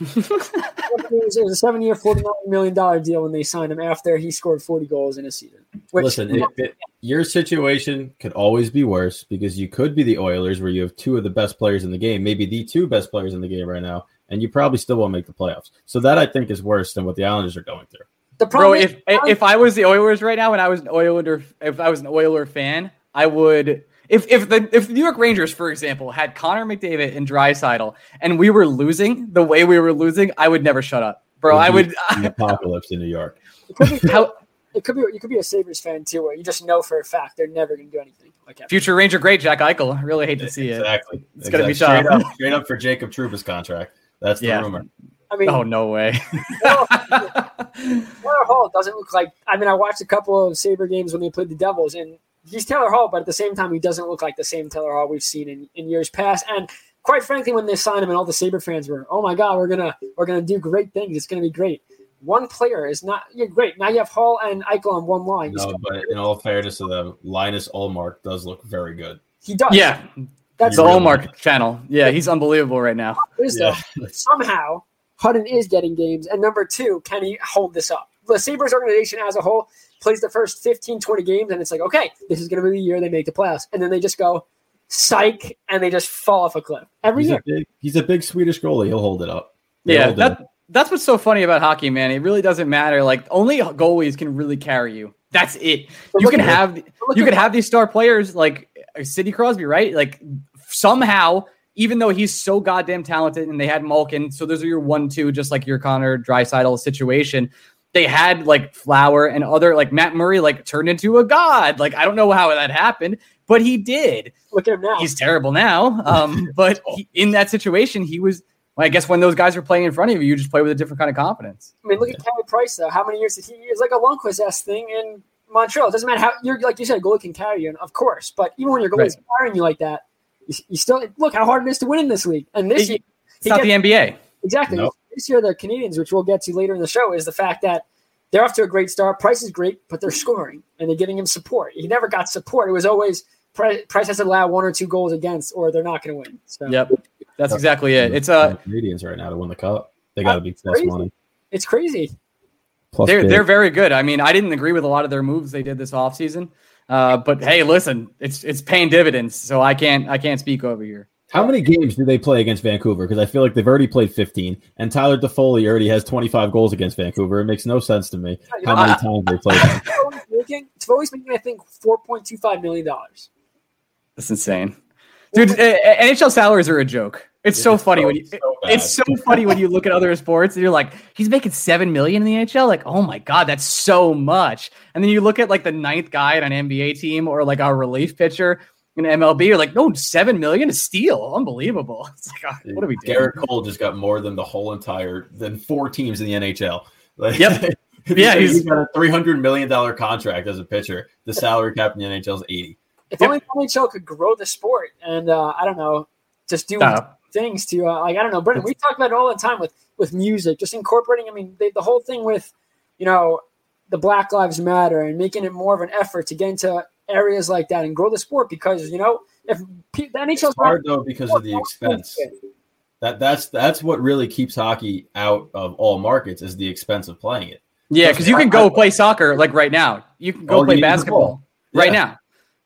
it was a seven year, $49 million deal when they signed him after he scored 40 goals in a season. Which, Listen, it, it, your situation could always be worse because you could be the Oilers, where you have two of the best players in the game, maybe the two best players in the game right now, and you probably still won't make the playoffs. So that I think is worse than what the Islanders are going through. The Bro, problem if is, um, if I was the Oilers right now and I was an Oiler, if I was an Oiler fan, I would. If if the if the New York Rangers, for example, had Connor McDavid and Draisaitl, and we were losing the way we were losing, I would never shut up, bro. I would. the apocalypse in New York. it could be, How, it could be you could be a Sabres fan too, where you just know for a fact they're never going to do anything like that. future Ranger great Jack Eichel. I really hate to see it. Exactly. It's gonna be Exactly. tough. straight up, straight up for Jacob Trouba's contract. That's the Yeah. rumor. I mean, Oh no way. Taylor Hall doesn't look like. I mean, I watched a couple of Sabre games when they played the Devils, and he's Taylor Hall, but at the same time, he doesn't look like the same Taylor Hall we've seen in, in years past. And quite frankly, when they signed him, and all the Sabre fans were, "Oh my God, we're gonna we're gonna do great things. It's gonna be great." One player is not. You're great. Now you have Hall and Eichel on one line. No, but in all fairness to them, Linus Ullmark does look very good. he does. yeah, that's the really Allmark channel. Yeah, he's unbelievable right now. Yeah. somehow Hutton is getting games, and number two, can he hold this up? the Sabres organization as a whole plays the first 15, 20 games, and it's like, okay, this is going to be the year they make the playoffs. And then they just go, psych, and they just fall off a cliff every He's year. a big, he's a big Swedish goalie. He'll hold it up. Yeah, He'll do. that, that's what's so funny about hockey, man. It really doesn't matter. Like only goalies can really carry you. That's it. But You can have you can have these star players like uh, Sidney Crosby, right? Like somehow, even though he's so goddamn talented, and they had Malkin, so those are your one two, just like your Connor Draisaitl situation. They had like Flower and other like Matt Murray like turned into a god. Like I don't know how that happened, but he did. Look at him now. He's terrible now. Um, but he, in that situation, he was. Well, I guess when those guys are playing in front of you, you just play with a different kind of confidence. I mean, look at Carey Price though. How many years did he? It's like a Lundqvist ass thing in Montreal. It doesn't matter how you're like you said, a goalie can carry you, and of course. But even when your goalie's Right. carrying you like that, you, you still look how hard it is to win in this league. And this It- year, It's not gets- the NBA. exactly Nope. this year the Canadiens, which we'll get to later in the show, is the fact that they're off to a great start. Price is great, but they're scoring and they're giving him support. He never got support. It was always Pri- Price has to allow one or two goals against, or they're not going to win. So Yep, that's exactly it. It's uh, The Canadiens right now to win the cup. They got to be plus crazy. money. it's crazy. Plus they're big. they're very good. I mean, I didn't agree with a lot of their moves they did this offseason. Uh, but hey, listen, it's it's paying dividends, so I can't I can't speak over here. How many games do they play against Vancouver? Because I feel like they've already played 15, and Tyler Toffoli already has 25 goals against Vancouver. It makes no sense to me how many times they played them. Toffoli's making, Toffoli's making, I think, four point two five million dollars. That's insane, dude. uh, NHL salaries are a joke. It's so funny when you. so it's so funny when you look at other sports and you're like, he's making seven million in the NHL. Like, oh my god, that's so much. And then you look at like the ninth guy on an NBA team or like our relief pitcher in MLB. You're like, no, seven million is steal. Unbelievable. It's like, ah, what are we doing? Gerrit Cole just got more than the whole entire than four teams in the NHL. Like, Yep. Yeah, he's- he's got a 300 million dollar contract as a pitcher. The salary cap in the NHL is 80. If Yep. only the NHL could grow the sport and uh, I don't know, just do Uh, things to uh, like I don't know, Brendan. We talk about it all the time with with music, just incorporating. I mean, they, the whole thing with you know the Black Lives Matter and making it more of an effort to get into areas like that and grow the sport because you know if pe- the NHL's It's hard though because of the expense. That that's that's what really keeps hockey out of all markets is the expense of playing it. Yeah, because you can go play soccer like right now. You can go All play need is a basketball ball. right Yeah. now.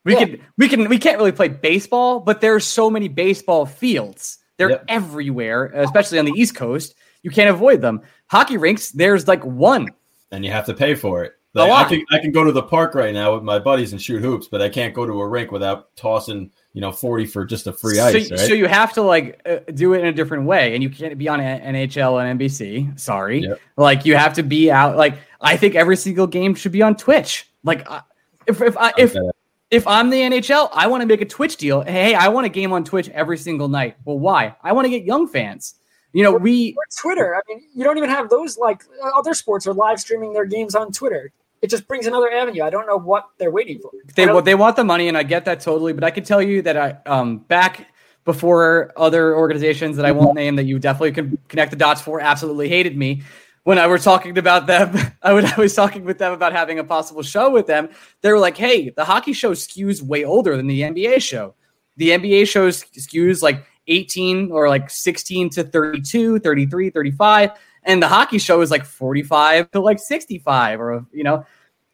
We Yeah. can we can we can't really play baseball, but there's so many baseball fields. They're Yep. everywhere, especially on the East Coast. You can't avoid them. Hockey rinks, there's like one. and you have to pay for it. Like, I can I can go to the park right now with my buddies and shoot hoops, but I can't go to a rink without tossing you know forty for just a free ice. so, right? so you have to like uh, do it in a different way, and you can't be on NHL and NBC. Sorry, Yep. like you have to be out. Like I think every single game should be on Twitch. Like if if I, if Okay. If I'm the NHL, I want to make a Twitch deal. Hey, I want a game on Twitch every single night. Well, why? I want to get young fans. You know, we or Twitter. I mean, you don't even have those like other sports are live streaming their games on Twitter. It just brings another avenue. I don't know what they're waiting for. they they want the money, and I get that totally. But I can tell you that I um back before other organizations that I won't name that you definitely can connect the dots for absolutely hated me when I was talking about them. I, would, I was talking with them about having a possible show with them. They were like, "Hey, the hockey show skews way older than the NBA show. The NBA show skews like 18 or like 16 to 32, 33, 35." And the hockey show is like 45 to like 65 or, you know,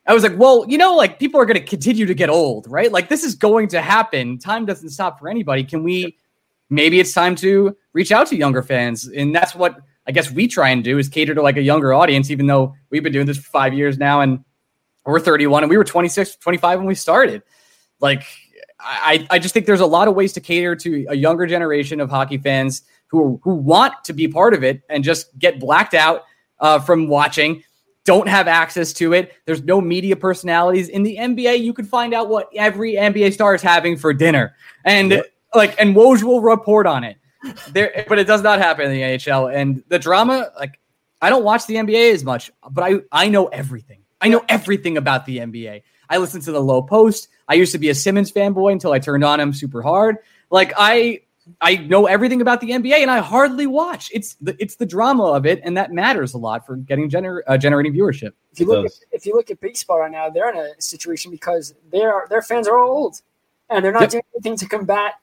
I was like, well, you know, like people are going to continue to get old, right? Like this is going to happen. Time doesn't stop for anybody. Can we? Maybe it's time to reach out to younger fans, and that's what I guess we try and do is cater to like a younger audience. Even though we've been doing this for five years now, and we're 31, and we were 26, 25 when we started. Like, I, I just think there's a lot of ways to cater to a younger generation of hockey fans who who want to be part of it and just get blacked out uh, from watching don't have access to it. There's no media personalities in the NBA. You can find out what every NBA star is having for dinner, and like, and Woj will report on it. There, but it does not happen in the NHL. And the drama, like, I don't watch the NBA as much, but I I know everything. I know everything about the NBA. I listen to the Low Post. I used to be a Simmons fanboy until I turned on him super hard. Like I I know everything about the NBA, and I hardly watch. It's the it's the drama of it, and that matters a lot for getting gener- uh, generating viewership. If you look, at, if you look at baseball right now, they're in a situation because their their fans are all old, and they're not Yep. doing anything to combat.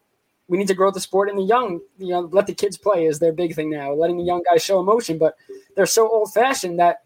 We need to grow the sport in the young. You know, let the kids play is their big thing now. Letting the young guys show emotion, but they're so old fashioned that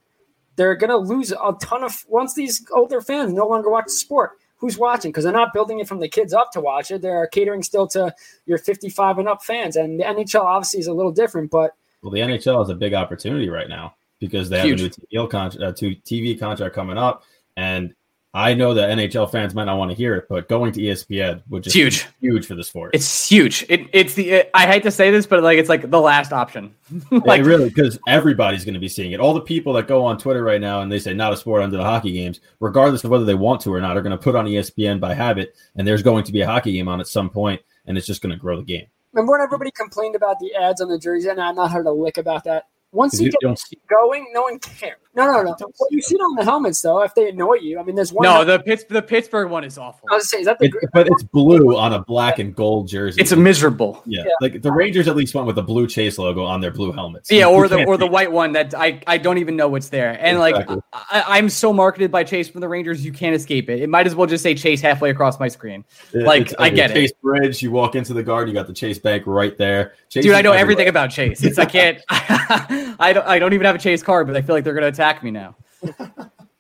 they're going to lose a ton of once these older fans no longer watch the sport. Who's watching? Because they're not building it from the kids up to watch it. They're catering still to your 55 and up fans. And the NHL obviously is a little different, but well, the NHL is a big opportunity right now because they Huge. have a new TV contract, uh, to TV contract coming up, and I know that NHL fans might not want to hear it, but going to ESPN would just huge. be huge for the sport. It's huge. It, it's the. It, I hate to say this, but like it's like the last option. like like really because everybody's going to be seeing it. All the people that go on Twitter right now and they say not a sport under the hockey games, regardless of whether they want to or not, are going to put on ESPN by habit, and there's going to be a hockey game on at some point, and it's just going to grow the game. remember when everybody complained about the ads on the jersey? And I've not heard a lick about that. Once you, You get don't see- going, no one cares. No, no, no. Well, you see it on the helmets though. If they annoy you, I mean, there's one. no, the Pitts, the Pittsburgh one is awful. I was saying, is that the? It, but it's blue on a black and gold jersey. It's a miserable. yeah, Yeah. like the Rangers at least went with the blue chase logo on their blue helmets. Yeah, You or the or the beat white one that I, I don't even know what's there. And like Exactly. I, I'm so marketed by Chase from the Rangers, you can't escape it. It might as well just say Chase halfway across my screen. it. like, It's I the get it. Chase Bridge. You walk into the guard, you got the Chase Bank right there. Chase Dude, I know everywhere. everything about Chase. It's I can't I don't I don't even have a Chase card, but I feel like they're gonna attack me now.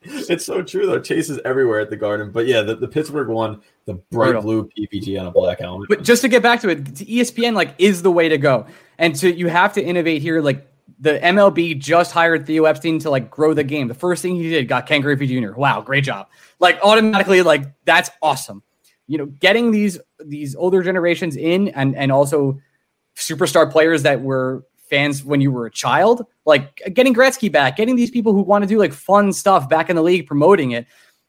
It's so true though. Chase is everywhere at the Garden, but yeah, the, the Pittsburgh one, the bright Brutal. blue PPG on a black helmet. But just to get back to it, to ESPN like is the way to go. And to you have to innovate here. Like the MLB just hired Theo Epstein to like grow the game. The first thing he did got Ken Griffey Jr. Wow, great job. Like automatically, like that's awesome. You know, getting these these older generations in and and also superstar players that were fans when you were a child, like getting Gretzky back, getting these people who want to do like fun stuff back in the league, promoting it.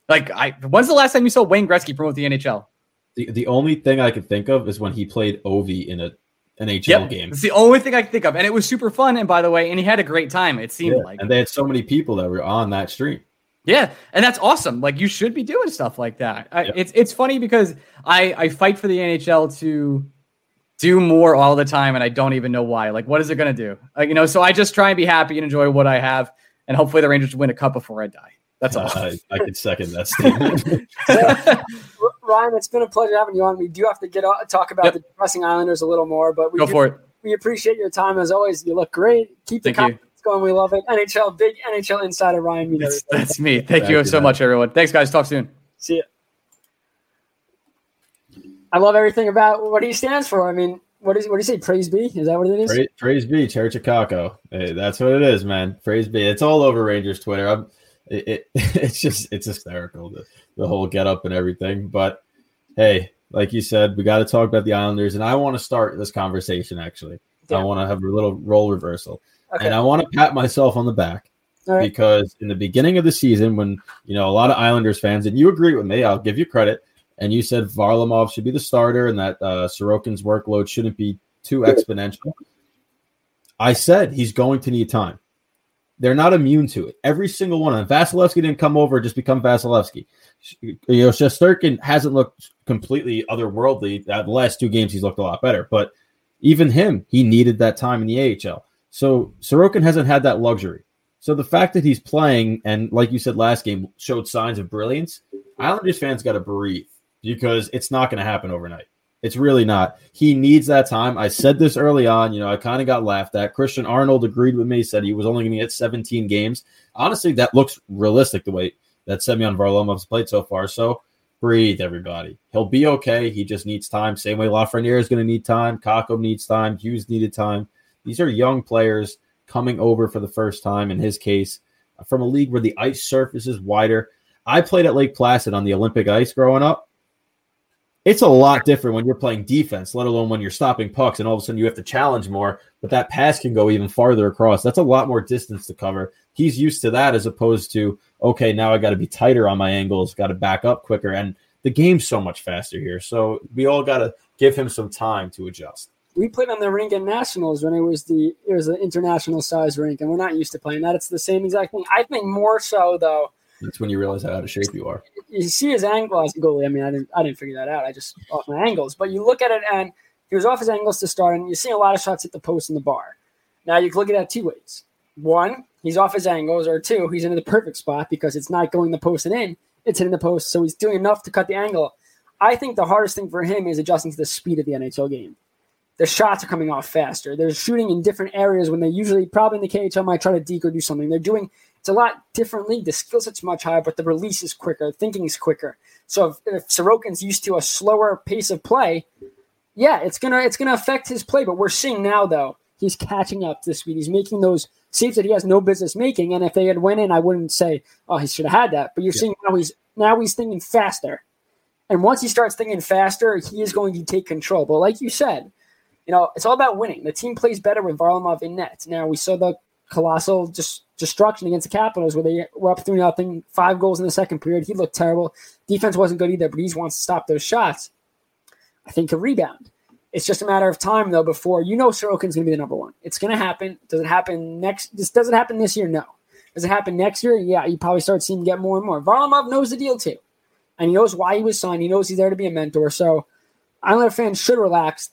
Like, I when's the last time you saw Wayne Gretzky promote the NHL? the, the only thing I can think of is when he played Ovi in a NHL Yep. game. It's the only thing I can think of. And it was super fun. And by the way, and he had a great time, it seemed Yeah, like. and they had so many people that were on that stream. Yeah. And that's awesome. Like you should be doing stuff like that. I, Yep. It's it's funny because I, I fight for the NHL to do more all the time and I don't even know why. Like, what is it gonna do? Like, you know, so I just try and be happy and enjoy what I have, and hopefully the Rangers win a cup before I die. That's all. Uh, I, I could second that statement. R- Ryan, it's been a pleasure having you on. We do have to get out, talk about Yep. the depressing Islanders a little more, but we Go do- for it. We appreciate your time as always. You look great. Keep the Thank you. going. We love it. NHL, big NHL insider Ryan. You know, That's, that's me. Thank, Thank you you, so man. much, everyone. Thanks, guys. Talk soon. see it. I love everything about what he stands for. I mean, what is what do you say? Praise be? Is that what it is? praise, praise be, Church of Kakko. Hey, that's what it is, man. Praise be. It's all over Rangers Twitter. I'm, it, it, it's just it's hysterical the, the whole get up and everything. But hey, like you said, we got to talk about the Islanders, and I want to start this conversation. Actually, Yeah. I want to have a little role reversal, Okay. and I want to pat myself on the back right. because in the beginning of the season, when you know a lot of Islanders fans, and you agree with me, I'll give you credit, and you said Varlamov should be the starter and that uh, Sorokin's workload shouldn't be too exponential. I said he's going to need time. They're not immune to it. Every single one of them. Vasilevskiy didn't come over just become Vasilevskiy. You know, Shesterkin hasn't looked completely otherworldly. The last two games, he's looked a lot better. But even him, he needed that time in the AHL. So Sorokin hasn't had that luxury. So the fact that he's playing and, like you said last game, showed signs of brilliance, Islanders fans got to breathe because it's not going to happen overnight. It's really not. He needs that time. I said this early on. You know, I kind of got laughed at. Christian Arnold agreed with me, said he was only going to get 17 games. Honestly, that looks realistic the way that Semyon Varlamov's played so far. So breathe, everybody. He'll be okay. He just needs time. Same way Lafreniere is going to need time. Kakko needs time. Hughes needed time. These are young players coming over for the first time in his case from a league where the ice surface is wider. I played at Lake Placid on the Olympic ice growing up. It's a lot different when you're playing defense, let alone when you're stopping pucks and all of a sudden you have to challenge more, but that pass can go even farther across. That's a lot more distance to cover. He's used to that as opposed to, okay, now I got to be tighter on my angles, got to back up quicker. And the game's so much faster here. So we all got to give him some time to adjust. We played on the rink in nationals when it was the it was an international size rink, and we're not used to playing that. It's the same exact thing. I think more so though. That's when you realize how out of shape you are. you see his angle as a goalie. I mean, I didn't, I didn't figure that out. I just off my angles. But you look at it, and he was off his angles to start, and you see a lot of shots at the post and the bar. Now you can look at that two ways. One, he's off his angles, or two, he's in the perfect spot because it's not going the post and in; it's hitting the post, so he's doing enough to cut the angle. I think the hardest thing for him is adjusting to the speed of the NHL game. The shots are coming off faster. They're shooting in different areas when they usually, probably in the KHL, might try to deke or do something. They're doing It's a lot different league. The skill set's much higher, but the release is quicker. Thinking is quicker. So if, if Sorokin's used to a slower pace of play, yeah, it's gonna it's gonna affect his play. But we're seeing now though he's catching up to speed. He's making those saves that he has no business making. And if they had went in, I wouldn't say, oh, he should have had that. But you're yeah. seeing now he's now he's thinking faster. And once he starts thinking faster, he is going to take control. But like you said, you know, it's all about winning. The team plays better with Varlamov in net. Now we saw the colossal just destruction against the Capitals where they were up three nothing, five goals in the second period. He looked terrible. Defense wasn't good either, but he wants to stop those shots. I think a rebound. It's just a matter of time though before you know Sorokin's going to be the number one. It's going to happen. Does it happen next? This does it happen this year? No. Does it happen next year? Yeah, you probably start seeing him get more and more. Varlamov knows the deal too, and he knows why he was signed. He knows he's there to be a mentor. So Islander fans should relax.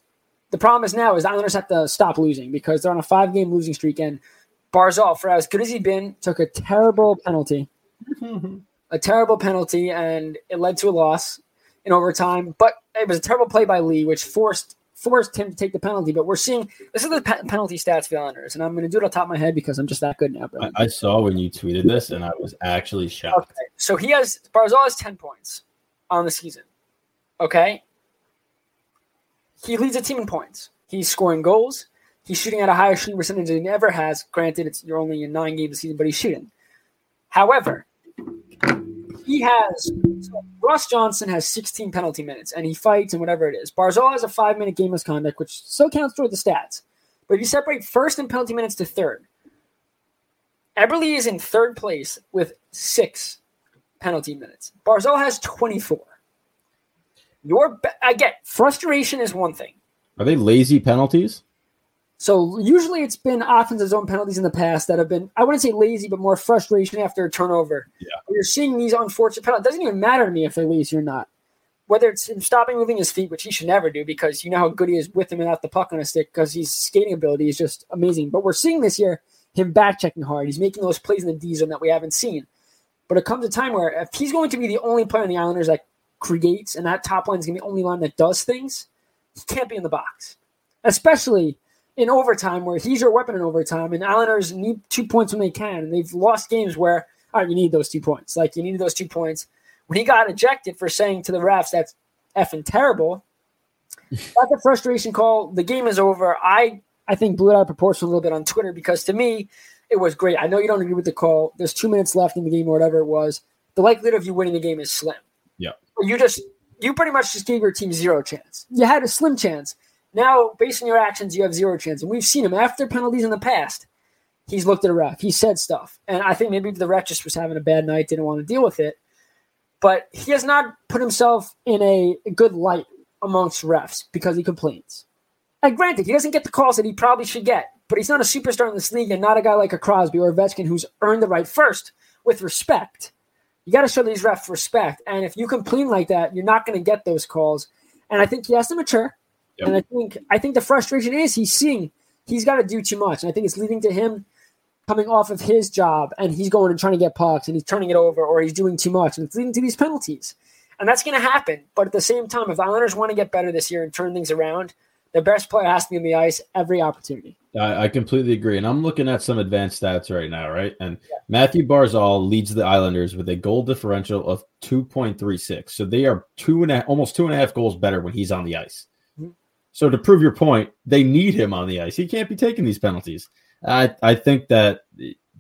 The problem is now is Islanders have to stop losing because they're on a five game losing streak and Barzal, for as good as he'd been, took a terrible penalty. a terrible penalty, and it led to a loss in overtime. But it was a terrible play by Lee, which forced forced him to take the penalty. But we're seeing this is the pe- penalty stats for the Islanders, and I'm going to do it on top of my head because I'm just that good now. I, I, saw when you tweeted this, and I was actually shocked. Okay. So he has Barzal has ten points on the season. Okay, he leads the team in points. He's scoring goals. He's shooting at a higher shooting percentage than he ever has. Granted, it's you're only in nine games a season, but he's shooting. However, he has so Ross Johnston has 16 penalty minutes and he fights and whatever it is. Barzal has a five minute game misconduct, which still counts toward the stats. But if you separate first in penalty minutes to third, Eberle is in third place with six penalty minutes. Barzal has 24. Your I get frustration is one thing. Are they lazy penalties? So usually it's been offensive zone penalties in the past that have been, I wouldn't say lazy, but more frustration after a turnover. Yeah. You're seeing these unfortunate penalties. It doesn't even matter to me if they're lazy or not. Whether it's him stopping moving his feet, which he should never do because you know how good he is with him without the puck on a stick because his skating ability is just amazing. But we're seeing this year him back checking hard. He's making those plays in the D zone that we haven't seen. But it comes a time where if he's going to be the only player in the Islanders that creates and that top line is going to be the only line that does things, he can't be in the box. Especially in overtime where he's your weapon in overtime, and Islanders need two points when they can, and they've lost games where all right, you need those two points. Like you need those two points. When he got ejected for saying to the refs that's effing terrible, that's a frustration call. The game is over. I I think blew it out of proportion a little bit on Twitter because to me it was great. I know you don't agree with the call. There's two minutes left in the game or whatever it was. The likelihood of you winning the game is slim. Yeah. You just you pretty much just gave your team zero chance. You had a slim chance. Now, based on your actions, you have zero chance. And we've seen him after penalties in the past. He's looked at a ref. He said stuff. And I think maybe the ref just was having a bad night, didn't want to deal with it. But he has not put himself in a good light amongst refs because he complains. And granted, he doesn't get the calls that he probably should get, but he's not a superstar in this league and not a guy like a Crosby or a Ovechkin who's earned the right first with respect. You got to show these refs respect. And if you complain like that, you're not going to get those calls. And I think he has to mature. Yep. And I think I think the frustration is he's seeing he's got to do too much. And I think it's leading to him coming off of his job and he's going and trying to get pucks and he's turning it over or he's doing too much and it's leading to these penalties. And that's going to happen. But at the same time, if the Islanders want to get better this year and turn things around, the best player has to be on the ice every opportunity. I, I completely agree. And I'm looking at some advanced stats right now, right? And yeah. Mathew Barzal leads the Islanders with a goal differential of 2.36. So they are two and a, almost two and a half goals better when he's on the ice. So to prove your point, they need him on the ice. He can't be taking these penalties. I I think that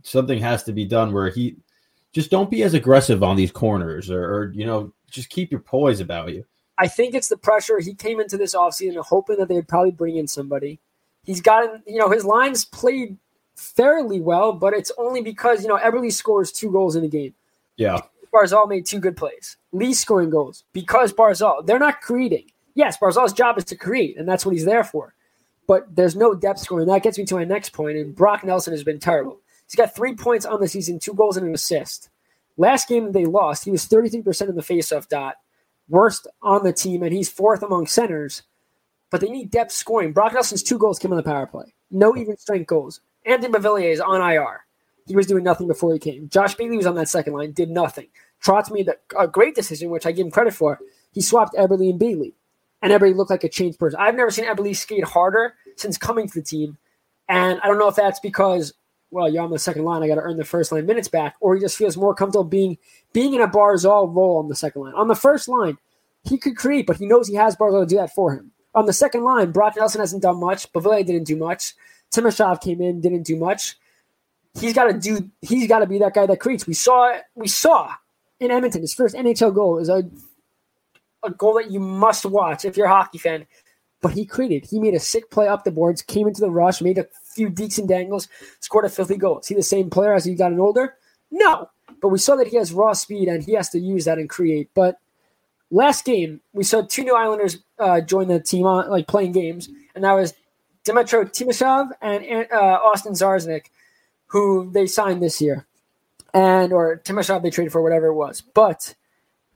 something has to be done where he just don't be as aggressive on these corners or, or you know just keep your poise about you. I think it's the pressure. He came into this offseason hoping that they'd probably bring in somebody. He's gotten, you know, his lines played fairly well, but it's only because, you know, Eberle scores two goals in a game. Yeah. Barzal made two good plays. Lee scoring goals because Barzal. They're not creating yes, Barzal's job is to create, and that's what he's there for. But there's no depth scoring. That gets me to my next point. And Brock Nelson has been terrible. He's got three points on the season, two goals and an assist. Last game they lost, he was 33% in the faceoff dot, worst on the team, and he's fourth among centers. But they need depth scoring. Brock Nelson's two goals came on the power play. No even strength goals. Anthony Beauvillier is on IR. He was doing nothing before he came. Josh Bailey was on that second line, did nothing. Trotz made a great decision, which I give him credit for. He swapped Eberle and Bailey and everybody looked like a changed person. I've never seen Eberle skate harder since coming to the team. And I don't know if that's because well, you're on the second line. I got to earn the first line minutes back, or he just feels more comfortable being being in a Barzal role on the second line. On the first line, he could create, but he knows he has Barzal to do that for him. On the second line, Brock Nelson hasn't done much. Bavile didn't do much. Timashov came in, didn't do much. He's got to do. He's got to be that guy that creates. We saw. We saw in Edmonton his first NHL goal is a a goal that you must watch if you're a hockey fan. But he created. He made a sick play up the boards, came into the rush, made a few deeks and dangles, scored a filthy goal. Is he the same player as he got an older? No. But we saw that he has raw speed and he has to use that and create. But last game, we saw two new Islanders uh, join the team on like playing games, and that was Dmytro Timashov and uh, Austin Czarnik, who they signed this year, and or Timashov they traded for whatever it was. But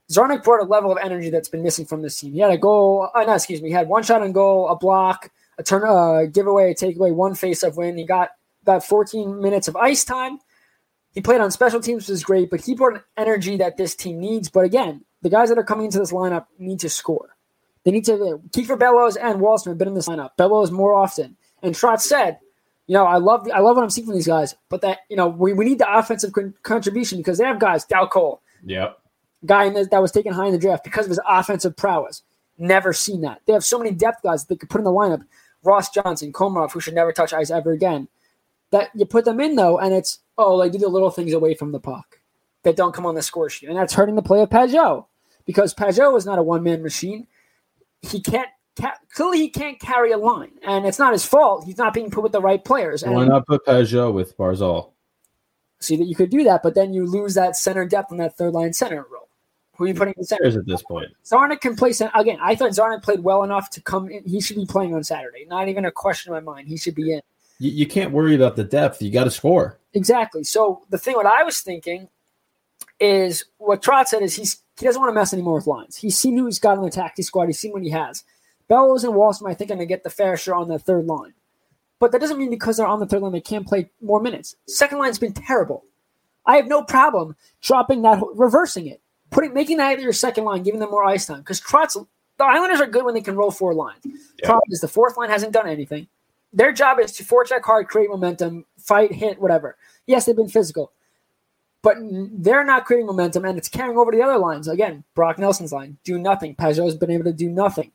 Czarnik brought a level of energy that's been missing from this team. He had a goal, uh, no, excuse me, he had one shot on goal, a block, a turn, uh, giveaway, a takeaway, one face-off win. He got about 14 minutes of ice time. He played on special teams, which is great, but he brought an energy that this team needs. But again, the guys that are coming into this lineup need to score. They need to. Kiefer Bellows and Wahlstrom have been in this lineup. Bellows more often. And Trot said, you know, I love I love what I'm seeing from these guys, but that you know we, we need the offensive con- contribution because they have guys. Dal Colle, Yep. Guy in that was taken high in the draft because of his offensive prowess. Never seen that. They have so many depth guys that they could put in the lineup. Ross Johnston, Komarov, who should never touch ice ever again. That you put them in though, and it's oh, like do the little things away from the puck that don't come on the score sheet, and that's hurting the play of Pageau because Pageau is not a one man machine. He can't ca- clearly he can't carry a line, and it's not his fault. He's not being put with the right players. Why And not put Pageau with Barzal? see that you could do that, but then you lose that center depth on that third line center role. Who are you putting in center? Cares at this point. Czarnik can play center again. I thought Czarnik played well enough to come in. He should be playing on Saturday. Not even a question in my mind. He should be in. You, you can't worry about the depth. You got to score. Exactly. So the thing, what I was thinking is what Trot said is he's he doesn't want to mess anymore with lines. He's seen who he's got on the taxi squad. He's seen what he has. Bellows and Wahlstrom, I think, are going to get the fair share on the third line. But that doesn't mean because they're on the third line they can't play more minutes. Second line's been terrible. I have no problem dropping that, reversing it, putting making that your second line, giving them more ice time. Because Trotz, the Islanders are good when they can roll four lines. Problem is the fourth line hasn't done anything. Their job is to forecheck hard, create momentum, fight, hit, whatever. Yes, they've been physical, but they're not creating momentum, and it's carrying over to the other lines. Again, Brock Nelson's line, do nothing. Pageau's been able to do nothing.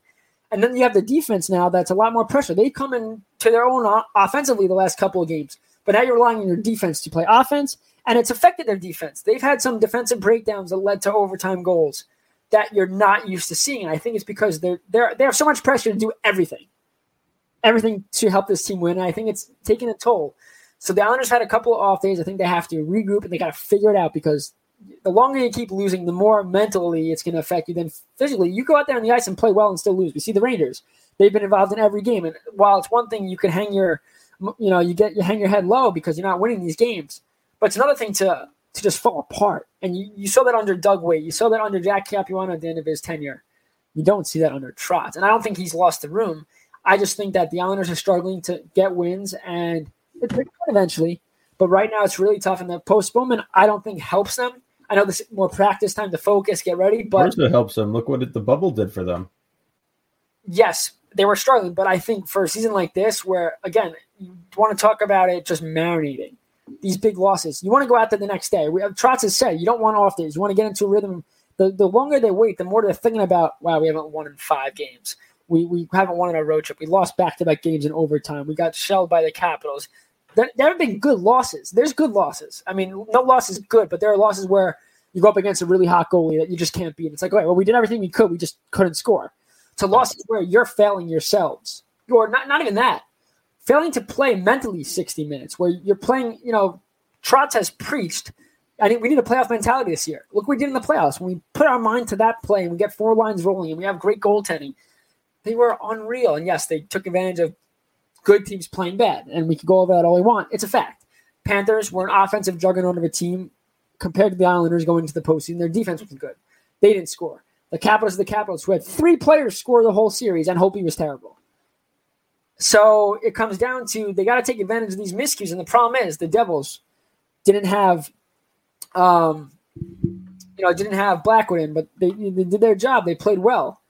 And then you have the defense now that's a lot more pressure. They come in to their own offensively the last couple of games, but now you're relying on your defense to play offense, and it's affected their defense. They've had some defensive breakdowns that led to overtime goals that you're not used to seeing. And I think it's because they're they're they have so much pressure to do everything, everything to help this team win. And I think it's taking a toll. So the Islanders had a couple of off days. I think they have to regroup and they got to figure it out because the longer you keep losing, the more mentally it's going to affect you than physically. You go out there on the ice and play well and still lose. We see the Rangers; they've been involved in every game. And while it's one thing you can hang your, you know, you get you hang your head low because you're not winning these games, but it's another thing to to just fall apart. And you, you saw that under Doug Weight. You saw that under Jack Capuano at the end of his tenure. You don't see that under Trotz. And I don't think he's lost the room. I just think that the Islanders are struggling to get wins, and it's eventually. But right now, it's really tough. And the postponement, I don't think helps them. I know this is more practice time to focus, get ready. But it helps them. Look what it, the bubble did for them. yes, they were struggling. But I think for a season like this, where again, you want to talk about it just marinating these big losses, you want to go out there the next day. We, uh, Trotz has said you don't want off days. You want to get into a rhythm. The, the longer they wait, the more they're thinking about, wow, we haven't won in five games. We, we haven't won in a road trip. We lost back to back games in overtime. We got shelled by the Capitals. There, there have been good losses. There's good losses. I mean, no loss is good, but there are losses where you go up against a really hot goalie that you just can't beat. It's like, right, well, we did everything we could. We just couldn't score. To losses where you're failing yourselves, or not, not even that, failing to play mentally 60 minutes, where you're playing, you know, Trotz has preached. I think we need a playoff mentality this year. Look what we did in the playoffs. When we put our mind to that play and we get four lines rolling and we have great goaltending, they were unreal. And yes, they took advantage of good teams playing bad. And we can go over that all we want. It's a fact. Panthers were an offensive juggernaut of a team compared to the Islanders going into the postseason. Their defense was good. They didn't score. The Capitals, the Capitals, who had three players score the whole series, and Hopi was terrible. So it comes down to they got to take advantage of these miscues. And the problem is the Devils didn't have, um, you know, didn't have Blackwood in, but they, they did their job. They played well.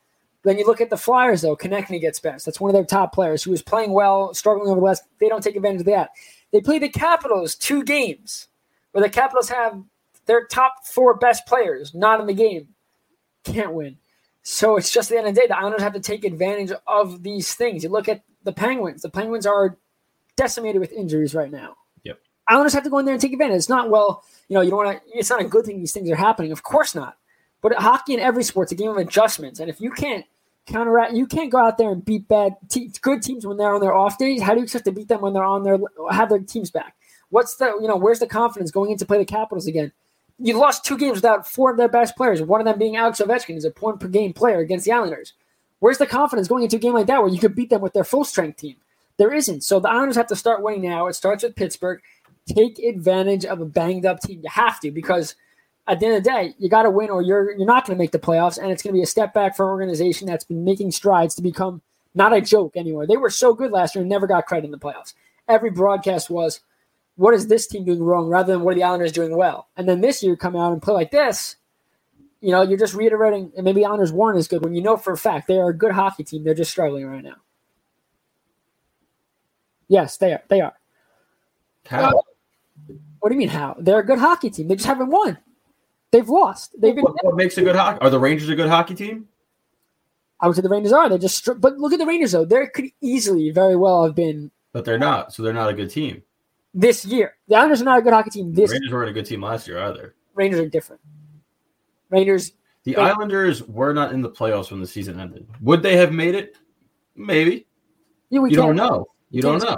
Then you look at the Flyers, though. Konecny gets benched. That's one of their top players who was playing well, struggling over the last. They don't take advantage of that. They play the Capitals two games, where the Capitals have their top four best players not in the game. Can't win. So it's just the end of the day, the Islanders have to take advantage of these things. You look at the Penguins. The Penguins are decimated with injuries right now. Yep. Islanders have to go in there and take advantage. It's not well, you know, you don't want to. It's not a good thing these things are happening. Of course not. But hockey in every sport's a game of adjustments, and if you can't counteract, you can't go out there and beat bad, te- good teams when they're on their off days. How do you expect to beat them when they're on their have their teams back? What's the you know where's the confidence going in to play the Capitals again? You lost two games without four of their best players. One of them being Alex Ovechkin, who's a point per game player against the Islanders. Where's the confidence going into a game like that where you could beat them with their full strength team? There isn't. So the Islanders have to start winning now. It starts with Pittsburgh. Take advantage of a banged up team. You have to because at the end of the day, you got to win or you're you're not going to make the playoffs, and it's going to be a step back for an organization that's been making strides to become not a joke anymore. They were so good last year and never got credit in the playoffs. Every broadcast was, "What is this team doing wrong?" rather than "What are the Islanders doing well?" And then this year, come out and play like this. You know, you're just reiterating, and maybe honors weren't good when you know for a fact they are a good hockey team. They're just struggling right now. Yes, they are. They are. How? What do you mean how? They're a good hockey team. They just haven't won. They've lost. They've been. What, what makes a good hockey? Are the Rangers a good hockey team? I would say the Rangers are. They're just. str- But look at the Rangers though. They could easily, very well have been But they're not. So they're not a good team. this year. The Islanders are not a good hockey team. The This Rangers weren't a good team last year either. Rangers are different. Rangers. The They- Islanders were not in the playoffs when the season ended. Would they have made it? Maybe. Yeah, we you don't know. You don't know.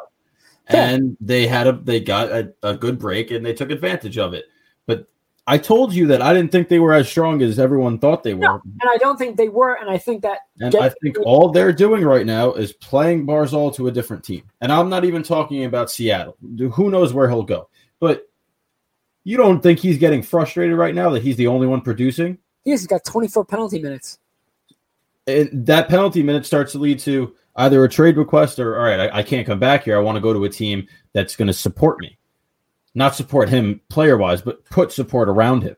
Yeah. And they had a they got a, a good break and they took advantage of it. But I told you that I didn't think they were as strong as everyone thought they were. No, and I don't think they were. And I think that. And I think all they're doing right now is playing Barzal to a different team. And I'm not even talking about Seattle. Who knows where he'll go? But you don't think he's getting frustrated right now that he's the only one producing? Yes, he's got 24 penalty minutes. And that penalty minute starts to lead to either a trade request or, all right, I, I can't come back here. I want to go to a team that's going to support me. Not support him player wise, but put support around him.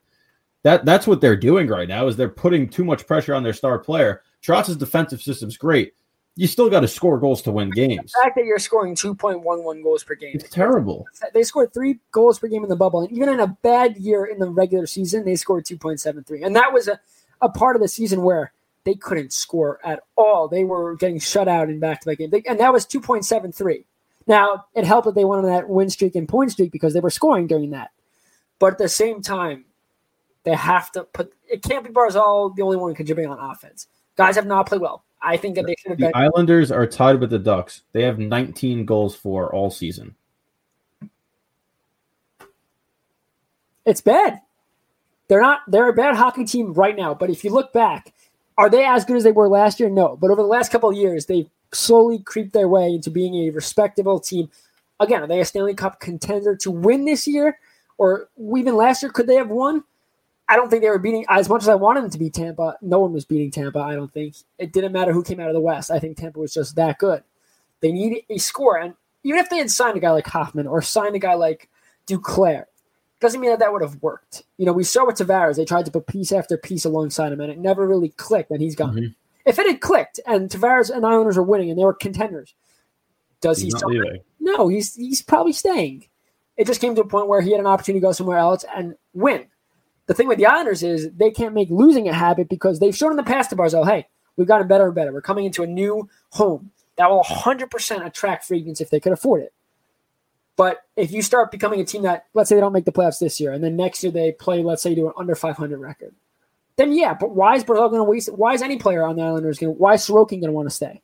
That that's what they're doing right now is they're putting too much pressure on their star player. Trotz's defensive system's great. You still got to score goals to win games. The fact that you're scoring 2.11 goals per game. It's terrible. They scored three goals per game in the bubble, and even in a bad year in the regular season, they scored 2.73. And that was a, a part of the season where they couldn't score at all. They were getting shut out in back to back games, They- and that was 2.73. Now, it helped that they went on that win streak and point streak because they were scoring during that. But at the same time, they have to put it can't be Barzal the only one contributing on offense. Guys have not played well. I think that they should have The been. Islanders are tied with the Ducks. They have 19 goals for all season. It's bad. They're not. They're a bad hockey team right now. But if you look back, are they as good as they were last year? No. But over the last couple of years, they've slowly creeped their way into being a respectable team. Again, are they a Stanley Cup contender to win this year, or even last year? Could they have won? I don't think they were beating as much as I wanted them to beat Tampa. No one was beating Tampa. I don't think it didn't matter who came out of the West. I think Tampa was just that good. They need a score, and even if they had signed a guy like Hoffman or signed a guy like Duclair, doesn't mean that that would have worked. You know, we saw with Tavares, they tried to put piece after piece alongside him, and it never really clicked, and he's gone. Mhm. If it had clicked and Tavares and Islanders are winning and they were contenders, does he He's still? leaving. No, he's he's probably staying. It just came to a point where he had an opportunity to go somewhere else and win. The thing with the Islanders is they can't make losing a habit because they've shown in the past to Barzal, hey, we've gotten better and better. We're coming into a new home that will 100% attract free agents if they could afford it. But if you start becoming a team that, let's say they don't make the playoffs this year, and then next year they play, let's say, do an under 500 record, then yeah. But why is Barzal going to waste? Why is any player on the Islanders going? Why is Sorokin going to want to stay?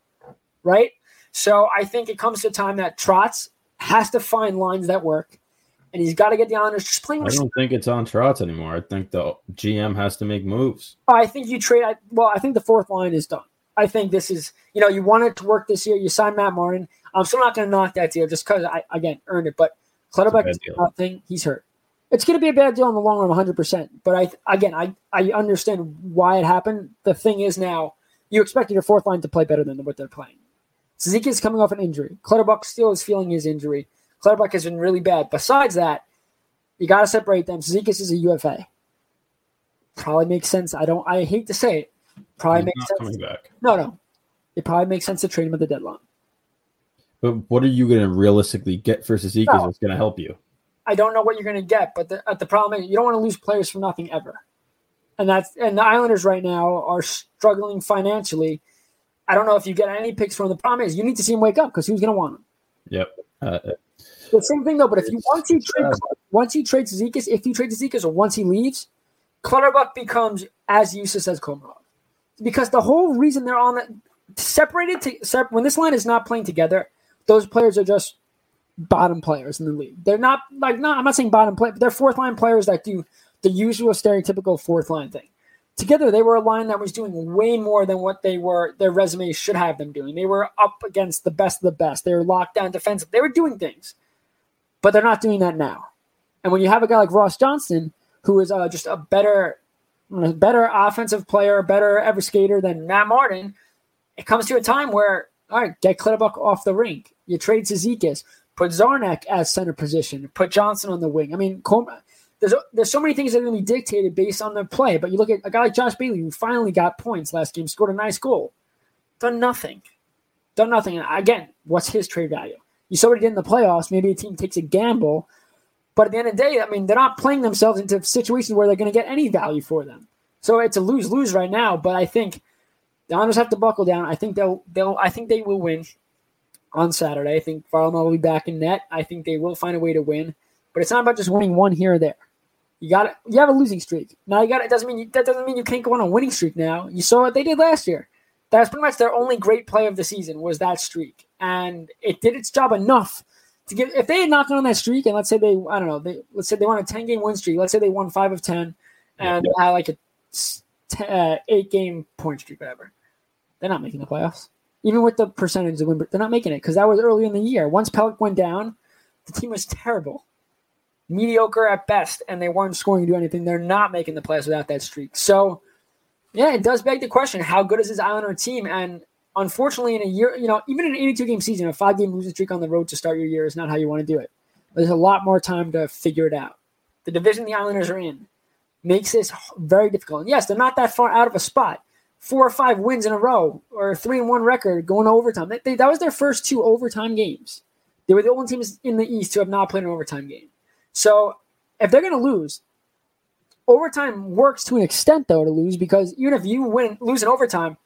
Right. So I think it comes to a time that Trotz has to find lines that work, and he's got to get the Islanders just playing. I don't think it's on Trotz anymore. I think the GM has to make moves. Oh, I think you trade. I, well, I think the fourth line is done. I think this is, you know, you want it to work this year. You sign Matt Martin. I'm still not going to knock that deal just because I, again, earned it. But Clutterbuck is nothing. He's hurt. It's going to be a bad deal in the long run, 100%. But I, again, I, I understand why it happened. The thing is now, you expected your fourth line to play better than what they're playing. Suzuki is coming off an injury. Clutterbuck still is feeling his injury. Clutterbuck has been really bad. Besides that, you got to separate them. Suzuki is a UFA. Probably makes sense. I don't. I hate to say it. Probably He's makes sense. coming back. No, no. It probably makes sense to trade him at the deadline. But what are you going to realistically get for Cizikas No. that's going to help you? I don't know what you're going to get, but the, the problem is you don't want to lose players for nothing ever. And that's and the Islanders right now are struggling financially. I don't know if you get any picks from. The problem is you need to see him wake up because who's going to want him? Yep. Uh, The same thing though. But if you once you trade sad. once you trade Cizikas, if you trade Cizikas or once he leaves, Clutterbuck becomes as useless as Komarov because the whole reason they're on that separated to sep- when this line is not playing together, those players are just bottom players in the league. They're not like not. I'm not saying bottom play, but they're fourth line players that do the usual stereotypical fourth line thing. Together, they were a line that was doing way more than what they were. Their resumes should have them doing. They were up against the best of the best. They were locked down defensive. They were doing things, but they're not doing that now. And when you have a guy like Ross Johnston, who is uh, just a better, better offensive player, better ever skater than Matt Martin, it comes to a time where all right, get Clutterbuck off the rink. You trade Cizikas, put Czarnik as center position, put Johnston on the wing. I mean, there's there's so many things that are going to be dictated based on their play. But you look at a guy like Josh Bailey, who finally got points last game, scored a nice goal, done nothing, done nothing. And again, what's his trade value? You saw what he did in the playoffs. Maybe a team takes a gamble, but at the end of the day, I mean, they're not playing themselves into situations where they're going to get any value for them. So it's a lose lose right now. But I think the Islanders have to buckle down. I think they'll they'll I think they will win on Saturday. I think Varlamov will be back in net. I think they will find a way to win. But it's not about just winning one here or there. You got. You have a losing streak now. You got it. Doesn't mean you, that doesn't mean you can't go on a winning streak now. You saw what they did last year. That's pretty much their only great play of the season was that streak, and it did its job enough to give. If they had knocked on that streak, and let's say they, I don't know, they let's say they won a ten game win streak. Let's say they won five of ten, and they had like a t- uh, eight game point streak, whatever. They're not making the playoffs, even with the percentage of win. They're not making it because that was early in the year. Once Pelech went down, the team was terrible, mediocre at best, and they weren't scoring to do anything. They're not making the playoffs without that streak. So, yeah, it does beg the question: How good is this Islander team? And unfortunately, in a year, you know, even in an 82 game season, a five game losing streak on the road to start your year is not how you want to do it. There's a lot more time to figure it out. The division the Islanders are in makes this very difficult. And yes, they're not that far out of a spot. Four or five wins in a row, or a three and one record going to overtime. They- they- that was their first two overtime games. They were the only teams in the East to have not played an overtime game. So if they're going to lose, overtime works to an extent though to lose because even if you win lose in overtime,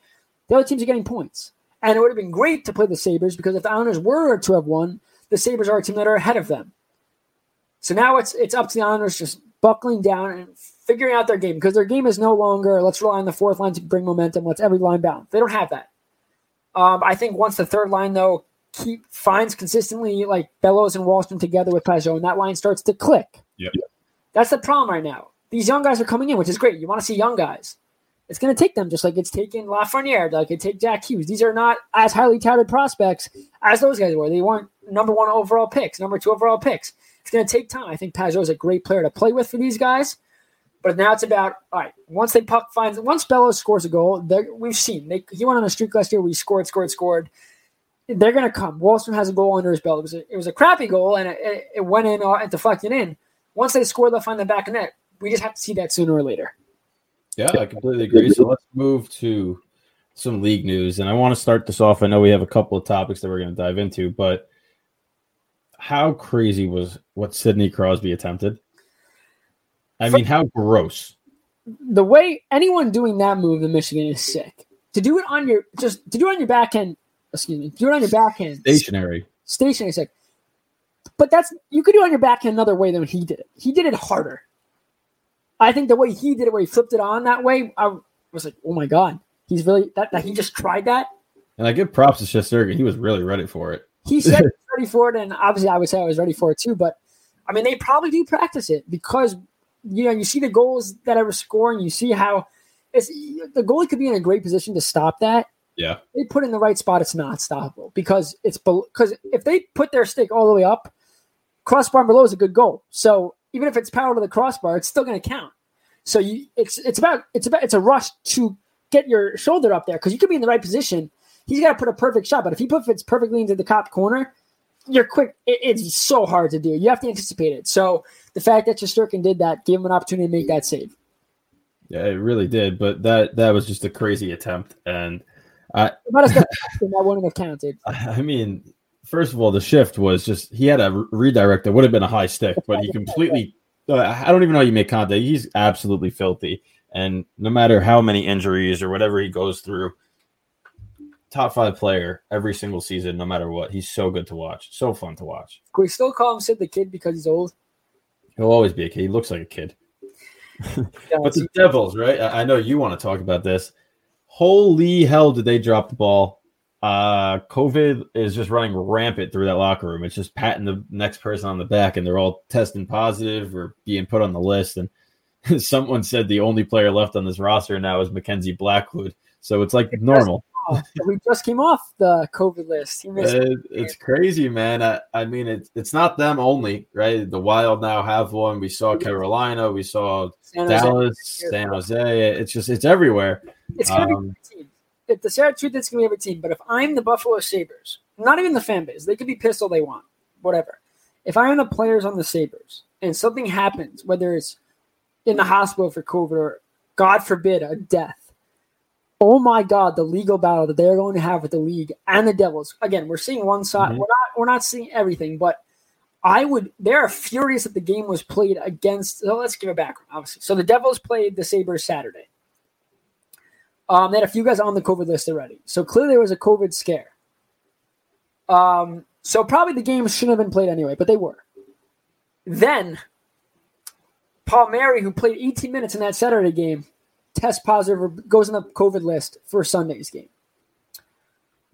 the other teams are getting points. And it would have been great to play the Sabres because if the Islanders were to have won, the Sabres are a team that are ahead of them. So now it's it's up to the Islanders just buckling down and figuring out their game because their game is no longer let's rely on the fourth line to bring momentum, let's every line balance. They don't have that. Um, I think once the third line though keep finds consistently like Bellows and Wahlstrom together with Pageau, and that line starts to click. Yep. That's the problem right now. These young guys are coming in, which is great. You want to see young guys. It's going to take them just like it's taken Lafreniere, like it take Jack Hughes. These are not as highly touted prospects as those guys were. They weren't number one overall picks, number two overall picks. It's going to take time. I think Pageau is a great player to play with for these guys. But now it's about all right. Once they puck finds, once Bellows scores a goal, we've seen they, he went on a streak last year. We scored, scored, scored. They're going to come. Wahlstrom has a goal under his belt. It was a, it was a crappy goal, and it, it, it went in uh, and deflected in. Once they score, they'll find the back of net. We just have to see that sooner or later. Yeah, I completely agree. So let's move to some league news. And I want to start this off. I know we have a couple of topics that we're going to dive into, but how crazy was what Sidney Crosby attempted? I mean, how gross. the way anyone doing that move in Michigan is sick. To do it on your just to do it on your backhand, excuse me, do it on your backhand Stationary. stationary sick. But that's you could do it on your backhand another way than he did it. He did it harder. I think the way he did it, where he flipped it on that way, I was like, oh my god, he's really that, that he just tried that. And I give props to Shesterkin. He was really ready for it. He said he's ready for it, and obviously I would say I was ready for it too. But I mean, they probably do practice it because you know you see the goals that I was scoring. You see how it's the goalie could be in a great position to stop that. Yeah. They put in the right spot. It's not stoppable because it's because if they put their stick all the way up, crossbar below is a good goal. So even if it's parallel to the crossbar, it's still going to count. So you, it's it's about it's about it's a rush to get your shoulder up there because you could be in the right position. He's got to put a perfect shot, but if he puts it perfectly into the top corner, you're quick. It, it's so hard to do. You have to anticipate it. So the fact that Shesterkin did that gave him an opportunity to make that save. Yeah, it really did. But that that was just a crazy attempt, and I that wouldn't have counted. I mean, first of all, the shift was just he had a re- redirect that would have been a high stick, but he completely. Uh, I don't even know how you make contact. He's absolutely filthy, and no matter how many injuries or whatever he goes through, top five player every single season, no matter what. He's so good to watch, so fun to watch. Can we still call him Sid the Kid because he's old? He'll always be a kid. He looks like a kid. But the Devils, right? I know you want to talk about this. Holy hell, did they drop the ball? Uh, COVID is just running rampant through that locker room. It's just patting the next person on the back, and they're all testing positive or being put on the list. And someone said the only player left on this roster now is Mackenzie Blackwood. So it's like normal. Oh, we just came off the COVID list. He missed It- it's crazy, man. I, I mean, it's it's not them only, right? The Wild now have one. We saw Carolina. We saw San. Dallas, San Jose. It's just it's everywhere. It's gonna Um, be. If the sad truth is gonna be every team, but if I'm the Buffalo Sabres, not even the fan base, they could be pissed all they want, whatever. If I am the players on the Sabres and something happens, whether it's in the hospital for COVID or God forbid a death, oh my God, the legal battle that they're going to have with the league and the Devils. Again, we're seeing one side. Mhm. We're not we're not seeing everything, but I would. They're furious that the game was played against. So let's give it background, obviously. So the Devils played the Sabres Saturday. Um, they had a few guys on the COVID list already. So clearly there was a COVID scare. Um, so probably the game shouldn't have been played anyway, but they were. Then Palmieri, who played 18 minutes in that Saturday game, tests positive or goes on the COVID list for Sunday's game.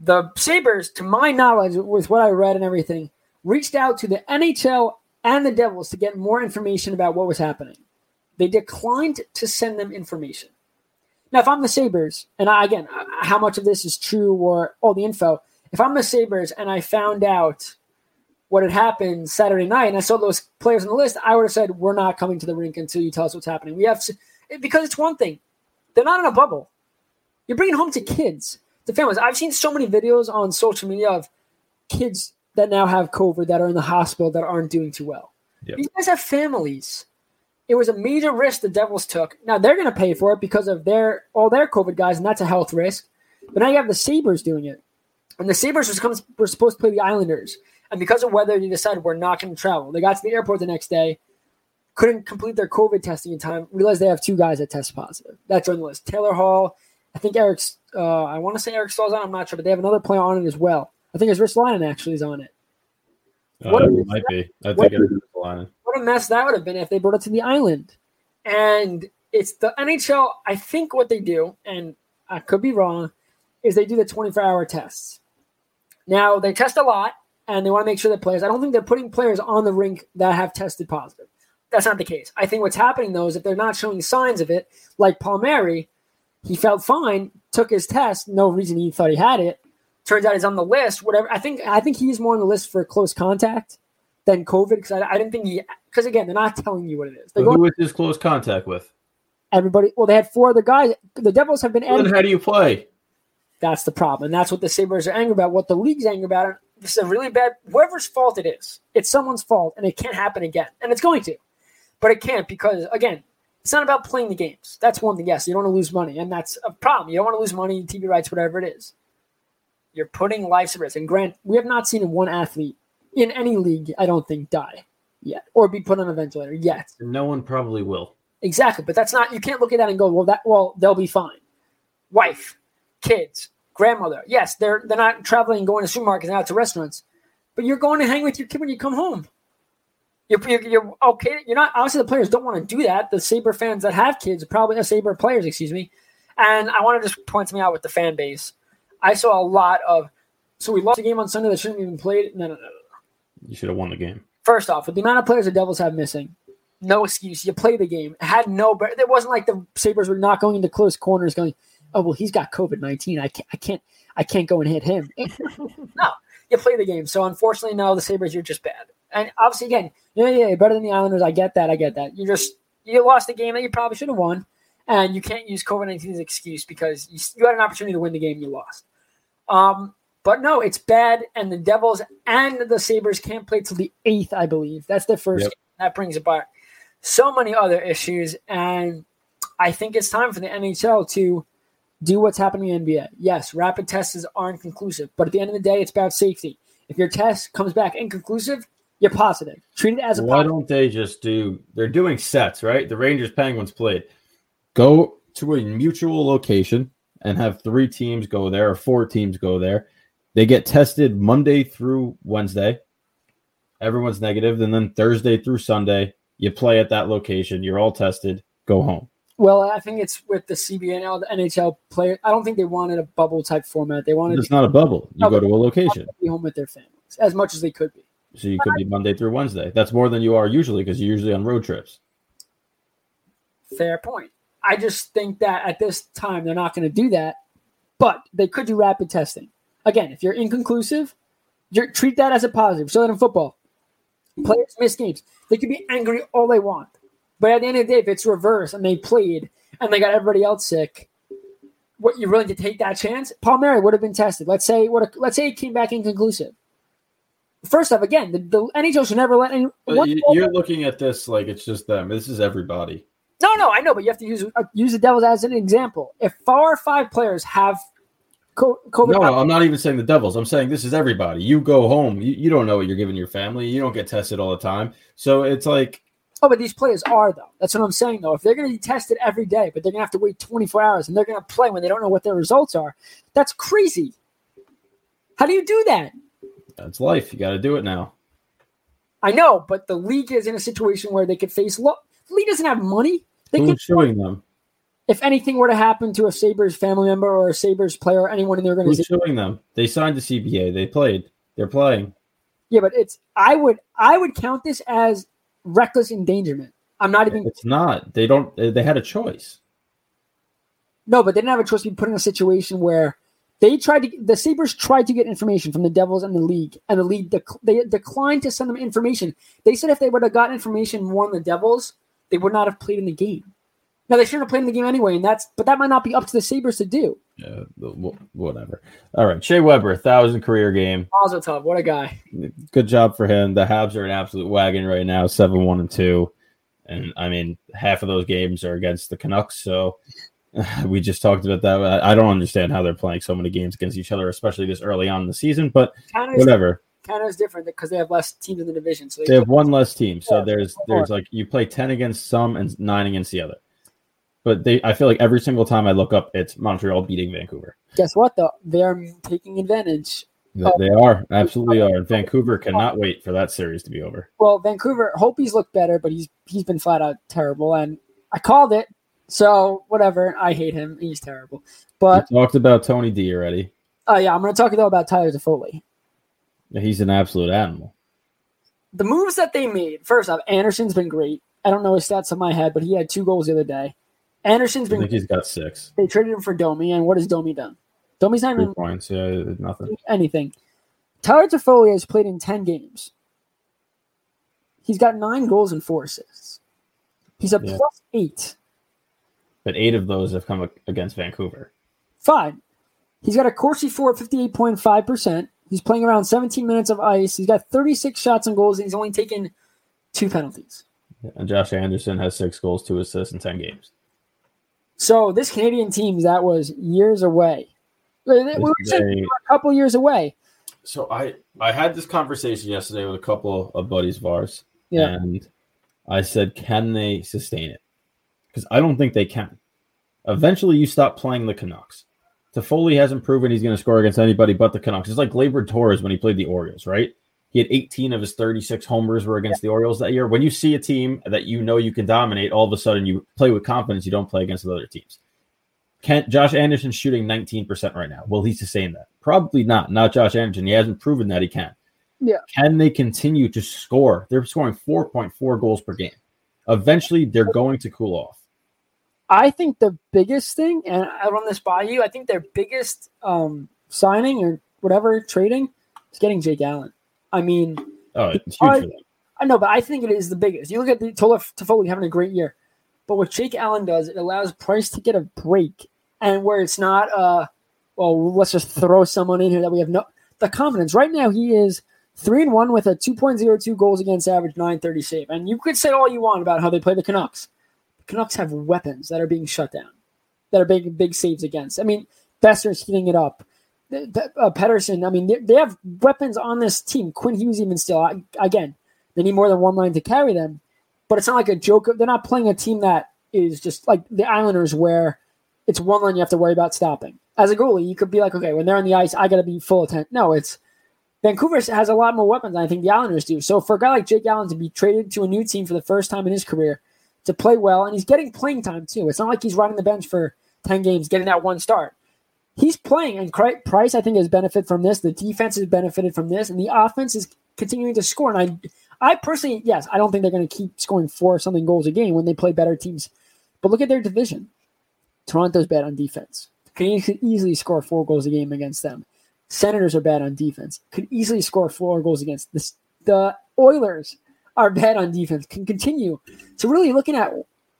The Sabres, to my knowledge, with what I read and everything, reached out to the NHL and the Devils to get more information about what was happening. They declined to send them information. Now, if I'm the Sabres, and I, again, how much of this is true or all the info, if I'm the Sabres and I found out what had happened Saturday night and I saw those players on the list, I would have said, We're not coming to the rink until you tell us what's happening. We have to, because it's one thing, they're not in a bubble. You're bringing home to kids, to families. I've seen so many videos on social media of kids that now have COVID that are in the hospital that aren't doing too well. Yep. These guys have families. It was a major risk the Devils took. Now they're going to pay for it because of their all their COVID guys, and that's a health risk. But now you have the Sabres doing it, and the comes, were supposed to play the Islanders, and because of weather, they decided we're not going to travel. They got to the airport the next day, couldn't complete their COVID testing in time. Realized they have two guys that test positive. That's on the list. Taylor Hall, I think Eric's. Uh, I want to say Eric Staal's on. I'm not sure, but they have another player on it as well. I think his Ristolainen actually is on it. Uh, What- it might be. I think it is the line. What a mess that would have been if they brought it to the island. And it's the NHL. I think what they do, and I could be wrong, is they do the 24 hour tests. Now they test a lot, and they want to make sure that players. I don't think they're putting players on the rink that have tested positive. That's not the case. I think what's happening though is if they're not showing signs of it, like Palmieri, he felt fine, took his test, no reason he thought he had it. Turns out he's on the list. Whatever. I think I think he's more on the list for close contact than COVID because I, I didn't think he because again they're not telling you what it is. They're who was his close contact with? everybody. Well, they had four other guys. The Devils have been. Well, then how do you play? That's the problem, and that's what the Sabres are angry about. What the league's angry about. And this is a really bad. Whoever's fault it is, it's someone's fault, and it can't happen again, and it's going to, but it can't because again. It's not about playing the games. That's one thing. Yes, you don't want to lose money, and that's a problem. You don't want to lose money, TV rights, whatever it is. You're putting lives at risk. And Grant, we have not seen one athlete in any league, I don't think, die yet or be put on a ventilator yet. No one probably will. Exactly, but that's not. You can't look at that and go, "Well, that well, they'll be fine." Wife, kids, grandmother. Yes, they're they're not traveling, going to supermarkets and out to restaurants, but you're going to hang with your kid when you come home. You're, you're, you're okay. You're not. Obviously, the players don't want to do that. The Sabre fans that have kids, probably uh, Sabre players, excuse me. And I want to just point something out with the fan base. I saw a lot of. So we lost a game on Sunday that shouldn't have even played. No, no, no. You should have won the game. First off, with the amount of players the Devils have missing, no excuse. You play the game. It had no. It wasn't like the Sabres were not going into close corners, going, "Oh well, he's got COVID nineteen. I can't. I can't. I can't go and hit him." no, you play the game. So unfortunately, no, the Sabres, you're just bad. And obviously, again, yeah, yeah, better than the Islanders. I get that. I get that. You just you lost a game that you probably should have won, and you can't use COVID nineteen as an excuse because you, you had an opportunity to win the game you lost. Um, but no, it's bad, and the Devils and the Sabres can't play till the eighth, I believe. That's the first. Yep. That brings about so many other issues, and I think it's time for the NHL to do what's happening in the NBA. Yes, rapid tests aren't conclusive, but at the end of the day, it's about safety. If your test comes back inconclusive, you're positive. Treat it as a Why positive. don't they just do? They're doing sets, right? The Rangers Penguins played. Go to a mutual location and have three teams go there or four teams go there. They get tested Monday through Wednesday. Everyone's negative, and then Thursday through Sunday, you play at that location. You're all tested. Go home. Well, I think it's with the CBA now, the NHL player. I don't think they wanted a bubble type format. They wanted It's not a bubble. You go to a location, to be home with their families as much as they could be. so you could be Monday through Wednesday. That's more than you are usually because you're usually on road trips. Fair point. I just think that at this time they're not going to do that, but they could do rapid testing. Again, if you're inconclusive, you're, treat that as a positive. So that in football, players miss games. They could be angry all they want, but at the end of the day, if it's reverse and they played and they got everybody else sick, what you're willing to take that chance? Palmieri would have been tested. Let's say what? Let's say it came back inconclusive. First off, again, the, the NHL should never let any. Uh, but you, you're looking at this like it's just them. This is everybody. No, no, I know, but you have to use uh, use the Devils as an example. If four or five players have COVID, No, no, I'm not even saying the Devils. I'm saying this is everybody. You go home. You, you don't know what you're giving your family. You don't get tested all the time. So it's like, oh, but these players are though. That's what I'm saying though. If they're going to be tested every day, but they're going to have to wait 24 hours and they're going to play when they don't know what their results are, that's crazy. How do you do that? that's life. You got to do it now. I know, but the league is in a situation where they could face. Lo- the league doesn't have money. They Who's suing them? if anything were to happen to a Sabres family member or a Sabres player or anyone in the organization, Who's suing them? They signed the CBA. They played. They're playing. yeah, but it's I would I would count this as reckless endangerment. I'm not even It's not. They don't. They had a choice. No, but they didn't have a choice to be put in a situation where they tried to. The Sabres tried to get information from the Devils and the league, and the league dec- they declined to send them information. They said if they would have gotten information more on the Devils, they would not have played in the game. Now they shouldn't have played in the game anyway, and that's but that might not be up to the Sabres to do. Yeah, whatever. All right, Shea Weber, thousand career game. Mazel tov, what a guy! Good job for him. The Habs are an absolute wagon right now, seven one and two, and I mean half of those games are against the Canucks. So we just talked about that. I don't understand how they're playing so many games against each other, especially this early on in the season. But Canada's, whatever. Canada's different because they have less teams in the division, so They have one less team, so Yeah, there's there's like you play ten against some and nine against the other. But they, I feel like every single time I look up, it's Montreal beating Vancouver. guess what though? They're taking advantage. They, they are absolutely are. And Vancouver cannot wait for that series to be over. Well, Vancouver, hope he's looked better, but he's he's been flat out terrible, and I called it. So whatever, I hate him. He's terrible. But we talked about Tony D already. oh yeah, I'm going to talk though about Tyler Toffoli. He's an absolute animal. The moves that they made. First off, Anderson's been great. I don't know his stats on my head, but he had two goals the other day. Anderson's been. I think he's got six. They traded him for Domi, and what has Domi done? Domi's not Three even points. Yeah, nothing. anything. Tyler Toffoli has played in ten games. He's got nine goals and four assists. He's a Yeah. plus eight. But eight of those have come against Vancouver. Fine. He's got a Corsi for at 58.5%. He's playing around 17 minutes of ice. He's got 36 shots and goals, and he's only taken two penalties. And Josh Anderson has six goals, two assists in ten games. So this Canadian team that was years away. We were saying They- a couple years away. So I I had this conversation yesterday with a couple of buddies of ours, Yeah. and I said, can they sustain it? Because I don't think they can. Eventually, you stop playing the Canucks. Toffoli hasn't proven he's going to score against anybody but the Canucks. It's like Gleyber Torres when he played the Orioles, right? He had 18 of his 36 homers were against the Orioles that year. When you see a team that you know you can dominate, all of a sudden you play with confidence. You don't play against the other teams. Kent, Josh Anderson shooting 19% right now? Will he sustain that? Probably not. Not Josh Anderson. He hasn't proven that he can. Yeah. Can they continue to score? They're scoring 4.4 goals per game. Eventually, they're going to cool off. I think the biggest thing, and I run this by you, I think their biggest um, signing or whatever trading is getting Jake Allen. I mean, Oh, I- I know, but I think it is the biggest. You look at the Tola Toffoli having a great year, but what Jake Allen does, it allows Price to get a break, and where it's not, uh, well, let's just throw someone in here that we have no the confidence. Right now, he is three and one with a two point zero two goals against average, nine thirty save, and you could say all you want about how they play the Canucks. Canucks have weapons that are being shut down, that are making big saves against. I mean, Boeser's heating it up. Uh, Pettersson, I mean, they, they have weapons on this team. Quinn Hughes even still. I, again, they need more than one line to carry them, but it's not like a joke. They're not playing a team that is just like the Islanders, where it's one line you have to worry about stopping. As a goalie, you could be like, okay, when they're on the ice, I got to be full attention. No, it's Vancouver has a lot more weapons than I think the Islanders do. So for a guy like Jake Allen to be traded to a new team for the first time in his career, to play well, and he's getting playing time too. It's not like he's riding the bench for 10 games, getting that one start. He's playing, and Price, I think, has benefited from this. The defense has benefited from this, and the offense is continuing to score. And I, I personally, yes, I don't think they're going to keep scoring four something goals a game when they play better teams. But look at their division. Toronto's bad on defense. Can easily score four goals a game against them. Senators are bad on defense. Could easily score four goals against this. The Oilers are bad on defense. Can continue. So really looking at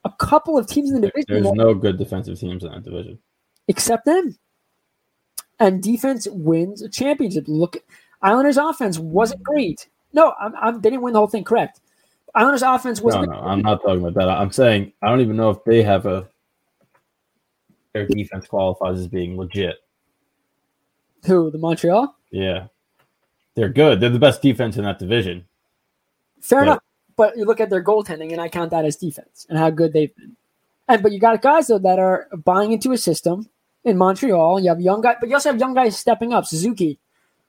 a couple of teams in the division. There's no good defensive teams in that division. Except them. And defense wins a championship. Look, Islanders offense wasn't great. No, I'm, I'm, they didn't win the whole thing. Correct. Islanders offense was. No, no, I'm not talking about that. I'm saying I don't even know if they have a. Their defense qualifies as being legit. Who the Montreal? Yeah, they're good. They're the best defense in that division. Fair but, enough, but you look at their goaltending, and I count that as defense and how good they've been. And but you got guys though that are buying into a system in Montreal. You have young guys, but you also have young guys stepping up. Suzuki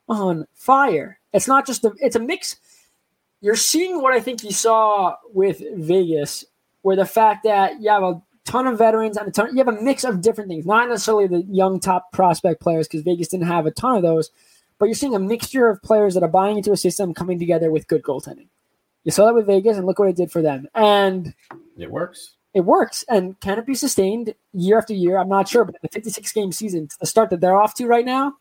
on fire. It's not just a. It's a mix. You're seeing what I think you saw with Vegas, where the fact that you have a ton of veterans and a ton. You have a mix of different things, not necessarily the young top prospect players because Vegas didn't have a ton of those, but you're seeing a mixture of players that are buying into a system coming together with good goaltending. You saw that with Vegas, and look what it did for them. And it works. It works. And can it be sustained year after year? I'm not sure, but the 56 game season, the start that they're off to right now,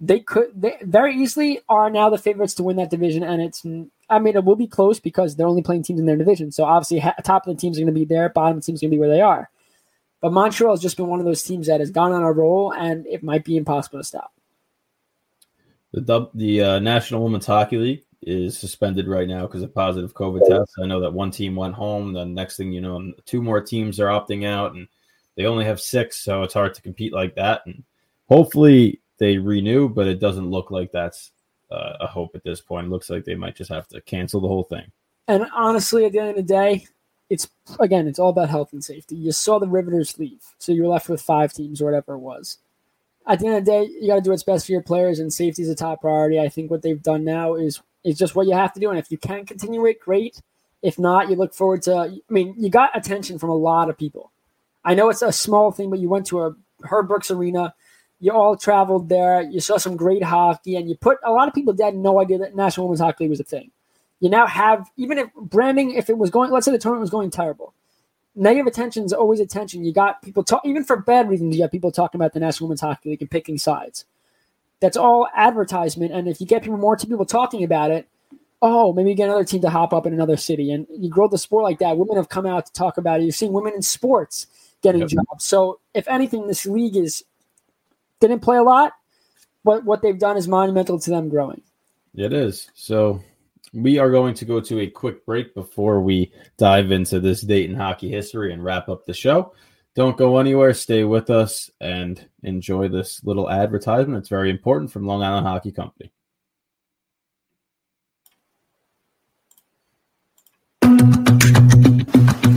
they could they very easily are now the favorites to win that division. And it's I mean, it will be close because they're only playing teams in their division. So obviously, top of the teams are going to be there, bottom of the teams going to be where they are. But Montreal has just been one of those teams that has gone on a roll, and it might be impossible to stop. The the uh, National Women's Hockey League is suspended right now because of positive COVID tests. I know that one team went home. The next thing you know, two more teams are opting out, and they only have six, so it's hard to compete like that. And hopefully they renew, but it doesn't look like that's uh, a hope at this point. It looks like they might just have to cancel the whole thing. And honestly, at the end of the day, it's again, it's all about health and safety. You saw the Riveters leave, so you're left with five teams or whatever it was. At the end of the day, you got to do what's best for your players, and safety is a top priority. I think what they've done now is is just what you have to do, and if you can continue it, great. If not, you look forward to. I mean, you got attention from a lot of people. I know it's a small thing, but you went to a Herb Brooks Arena you all traveled there. You saw some great hockey, and you put a lot of people that had no idea that National Women's Hockey League was a thing. You now have, even if branding, if it was going, let's say the tournament was going terrible, negative attention is always attention. You got people talk, even for bad reasons. You got people talking about the National Women's Hockey League and picking sides. That's all advertisement, and if you get people more to people talking about it, oh, maybe you get another team to hop up in another city, and you grow the sport like that. Women have come out to talk about it. You're seeing women in sports getting yep. jobs. So, if anything, this league is didn't play a lot, but what they've done is monumental to them growing. It is. So we are going to go to a quick break before we dive into this date in hockey history and wrap up the show. Don't go anywhere. Stay with us and enjoy this little advertisement. It's very important from Long Island Hockey Company.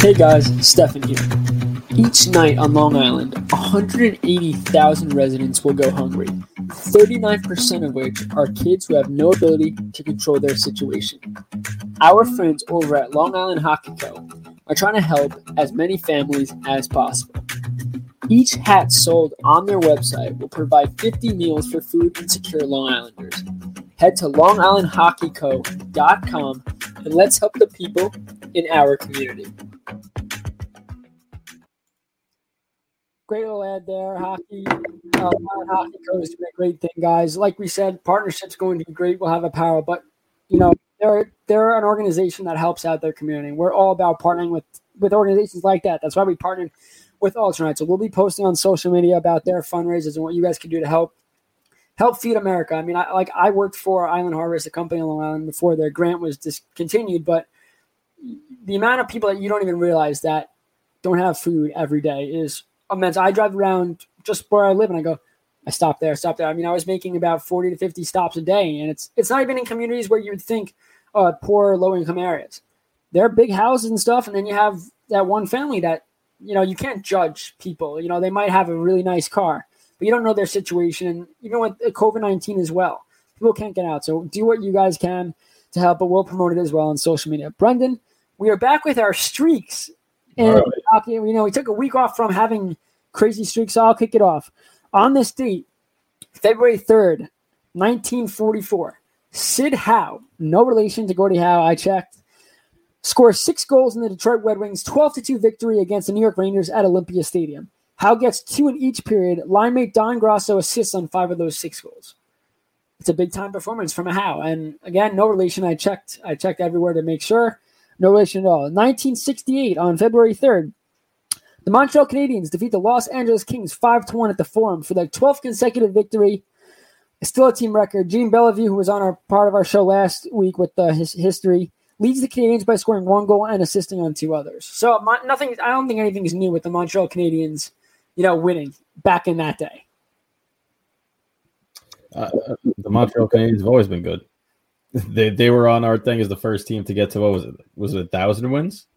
Hey guys, Stefen here. Each night on Long Island, 180,000 residents will go hungry, 39% of which are kids who have no ability to control their situation. Our friends over at Long Island Hockey Co. are trying to help as many families as possible. Each hat sold on their website will provide 50 meals for food insecure Long Islanders. Head to longislandhockeyco.com and let's help the people in our community. Great little ad there. Hockey, uh, hockey coach doing a great thing, guys. Like we said, partnership's going to be great. We'll have a power, but you know they're they're an organization that helps out their community. We're all about partnering with with organizations like that. That's why we partnered with Alternate. So we'll be posting on social media about their fundraisers and what you guys can do to help help feed America. I mean, I like I worked for Island Harvest, a company on Long Island, before their grant was discontinued, but the amount of people that you don't even realize that don't have food every day is immense. I drive around just where I live and I go, I stop there, stop there. I mean, I was making about 40 to 50 stops a day, and it's it's not even in communities where you would think uh, poor, low income areas. They're big houses and stuff, and then you have that one family that you know you can't judge people. You know, they might have a really nice car, but you don't know their situation, and even with COVID 19 as well, people can't get out. So do what you guys can to help, but we'll promote it as well on social media. Brendan, we are back with our streaks. And All hockey, uh, you know, we took a week off from having crazy streaks, so I'll kick it off. On this date, February 3rd, 1944, Sid Howe, no relation to Gordie Howe, I checked, scores six goals in the Detroit Red Wings 12 2 victory against the New York Rangers at Olympia Stadium. Howe gets two in each period. Line mate Don Grosso assists on five of those six goals. It's a big time performance from a Howe. And again, no relation. I checked. I checked everywhere to make sure. No relation at all. 1968 on February 3rd, the Montreal Canadiens defeat the Los Angeles Kings 5 1 at the Forum for their 12th consecutive victory. Still a team record. Jean Béliveau, who was on our part of our show last week with the his history, leads the Canadiens by scoring one goal and assisting on two others. So nothing. I don't think anything is new with the Montreal Canadiens, you know, winning back in that day. Uh, the Montreal Canadiens have always been good. They they were on our thing as the first team to get to what was it? Was it a thousand wins?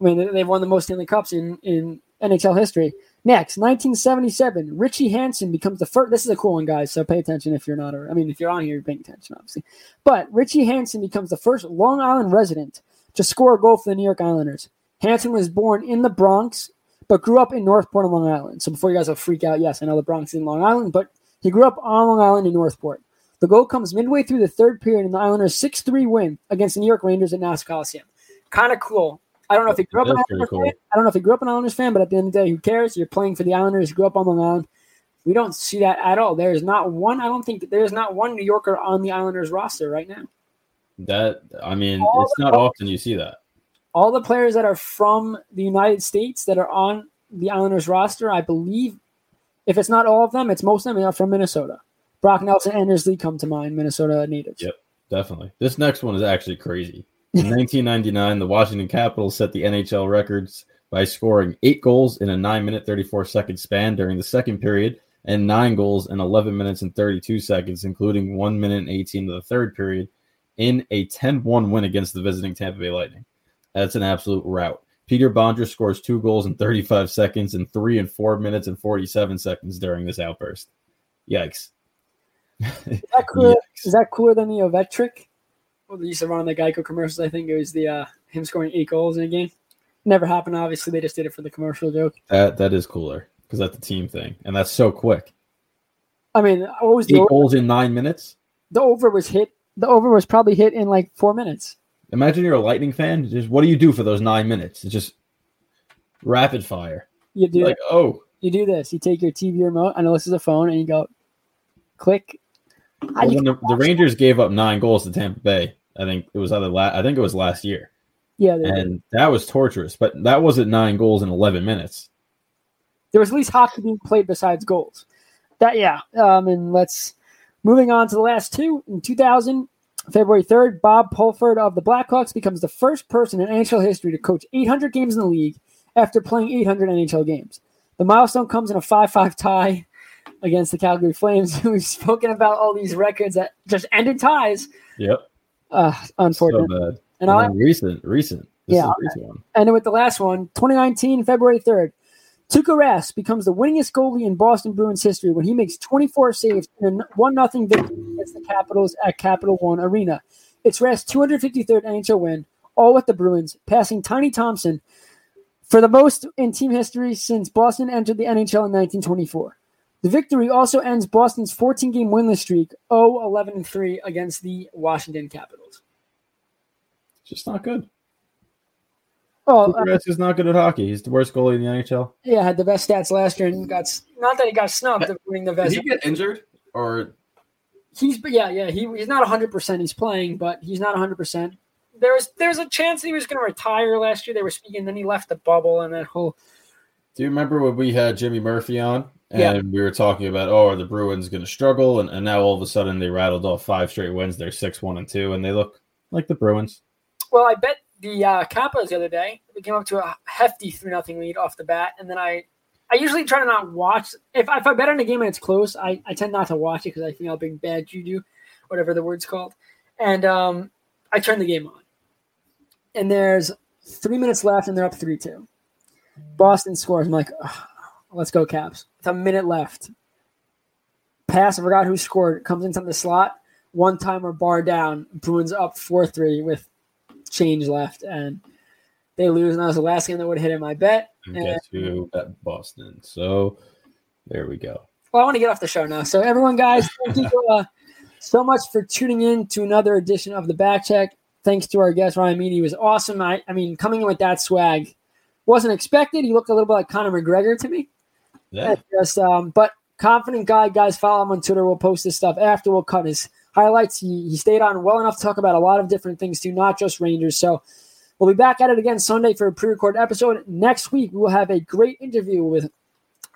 I mean, they- they've won the most Stanley Cups in, in NHL history. Next, 1977, Richie Hansen becomes the first. This is a cool one, guys. So pay attention if you're not. I mean, if you're on here, you're paying attention, obviously. But Richie Hansen becomes the first Long Island resident to score a goal for the New York Islanders. Hansen was born in the Bronx, but grew up in Northport on Long Island. So before you guys will freak out, yes, I know the Bronx is in Long Island, but he grew up on Long Island in Northport. The goal comes midway through the third period in the Islanders' 6 3 win against the New York Rangers at Nassau Coliseum. Kind of cool. I don't know if he grew up an That's Islanders cool. fan. I don't know if he grew up an Islanders fan, but at the end of the day, who cares? You're playing for the Islanders. You grew up on the Island. We don't see that at all. There is not one. I don't think there is not one New Yorker on the Islanders roster right now. That I mean, All it's not often you see that. All the players that are from the United States that are on the Islanders roster, I believe, if it's not all of them, it's most of them are from Minnesota. Brock Nelson, Anders Lee come to mind, Minnesota natives. Yep, definitely. This next one is actually crazy. In 1999, the Washington Capitals set the NHL records by scoring eight goals in a nine minute 34 second span during the second period and nine goals in 11 minutes and 32 seconds, including one minute and 18 of the third period, in a 10 1 win against the visiting Tampa Bay Lightning. That's an absolute rout. Peter Bondra scores two goals in 35 seconds and three and four minutes and 47 seconds during this outburst. Yikes. Is that cooler? Yikes. Is that cooler than the Ovech trick? Well, they used to run on the Geico commercials. I think it was the uh, him scoring eight goals in a game. Never happened. Obviously, they just did it for the commercial joke. That that is cooler because that's a team thing, and that's so quick. I mean, what was the over? goals in nine minutes. The over was hit. The over was probably hit in like four minutes. Imagine you're a Lightning fan. Just what do you do for those nine minutes? It's just rapid fire. You do Like oh, you do this. You take your TV remote. I know this is a phone, and you go click. Well, when the, the Rangers gave up nine goals to Tampa Bay, I think it was either la- I think it was last year, yeah, they did. and that was torturous. But that wasn't nine goals in eleven minutes. there was at least hockey being played besides goals. That yeah. Um, and let's moving on to the last two. In 2000, February 3rd, Bob Pulford of the Blackhawks becomes the first person in NHL history to coach 800 games in the league after playing 800 NHL games. The milestone comes in a 5-5 tie against the Calgary Flames. We've spoken about all these records that just ended ties. Yep, Uh, so unfortunate. bad. and And I recent, recent. This Yeah. recent one. And then with the last one, 2019, February 3rd, Tuukka Rask becomes the winningest goalie in Boston Bruins history when he makes 24 saves in a 1 0 victory against the Capitals at Capital One Arena. It's Rask's 253rd NHL win, all with the Bruins, passing Tiny Thompson for the most in team history since Boston entered the NHL in 1924. The victory also ends Boston's 14 game winless streak, 0 11 3 against the Washington Capitals. It's just not good. Oh, uh, is not good at hockey. He's the worst goalie in the NHL. Yeah, had the best stats last year and got not that he got snubbed of winning the best. He get injured or He's but yeah, yeah, he, he's not 100% he's playing, but he's not 100%. There was there was a chance he was going to retire last year. They were speaking, then he left the bubble and that whole Do you remember when we had Jimmy Murphy on and Yeah. we were talking about, oh, are the Bruins going to struggle? And, and now all of a sudden they rattled off five straight wins. They're six, one, and two, and they look like the Bruins. Well, I bet the uh, Capos the other day. We came up to a hefty three nothing lead off the bat, and then I I usually try to not watch if if I bet on a game and it's close. I, I tend not to watch it because I think I'll big bad juju, whatever the word's called, and um, I turn the game on, and there's three minutes left, and they're up three two. Boston scores. I'm like, let's go Caps. It's a minute left. Pass. I forgot who scored. Comes into the slot. One timer bar down. Bruins up four three with change left, and they lose. And that was the last game that would hit in my bet. And And- guess who bet Boston? So there we go. Well, I want to get off the show now. So, everyone, guys, thank you uh, so much for tuning in to another edition of the Backcheck. Thanks to our guest Ryan Mead, he was awesome. I, I mean, coming in with that swag wasn't expected. He looked a little bit like Conor McGregor to me. Yeah. Just, um, but confident guy, guys. Follow him on Twitter. We'll post this stuff after. We'll cut his highlights. He, he stayed on well enough to talk about a lot of different things too, not just Rangers. So we'll be back at it again Sunday for a pre-recorded episode. Next week we will have a great interview with.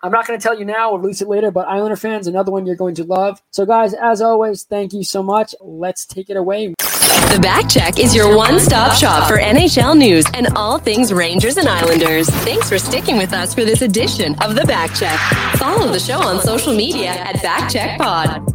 I'm not going to tell you now. We'll release it later. But Islander fans, another one you're going to love. So guys, as always, thank you so much. Let's take it away. The Backcheck is your one stop shop for NHL news and all things Rangers and Islanders. Thanks for sticking with us for this edition of The Backcheck. Follow the show on social media at Backcheck Pod.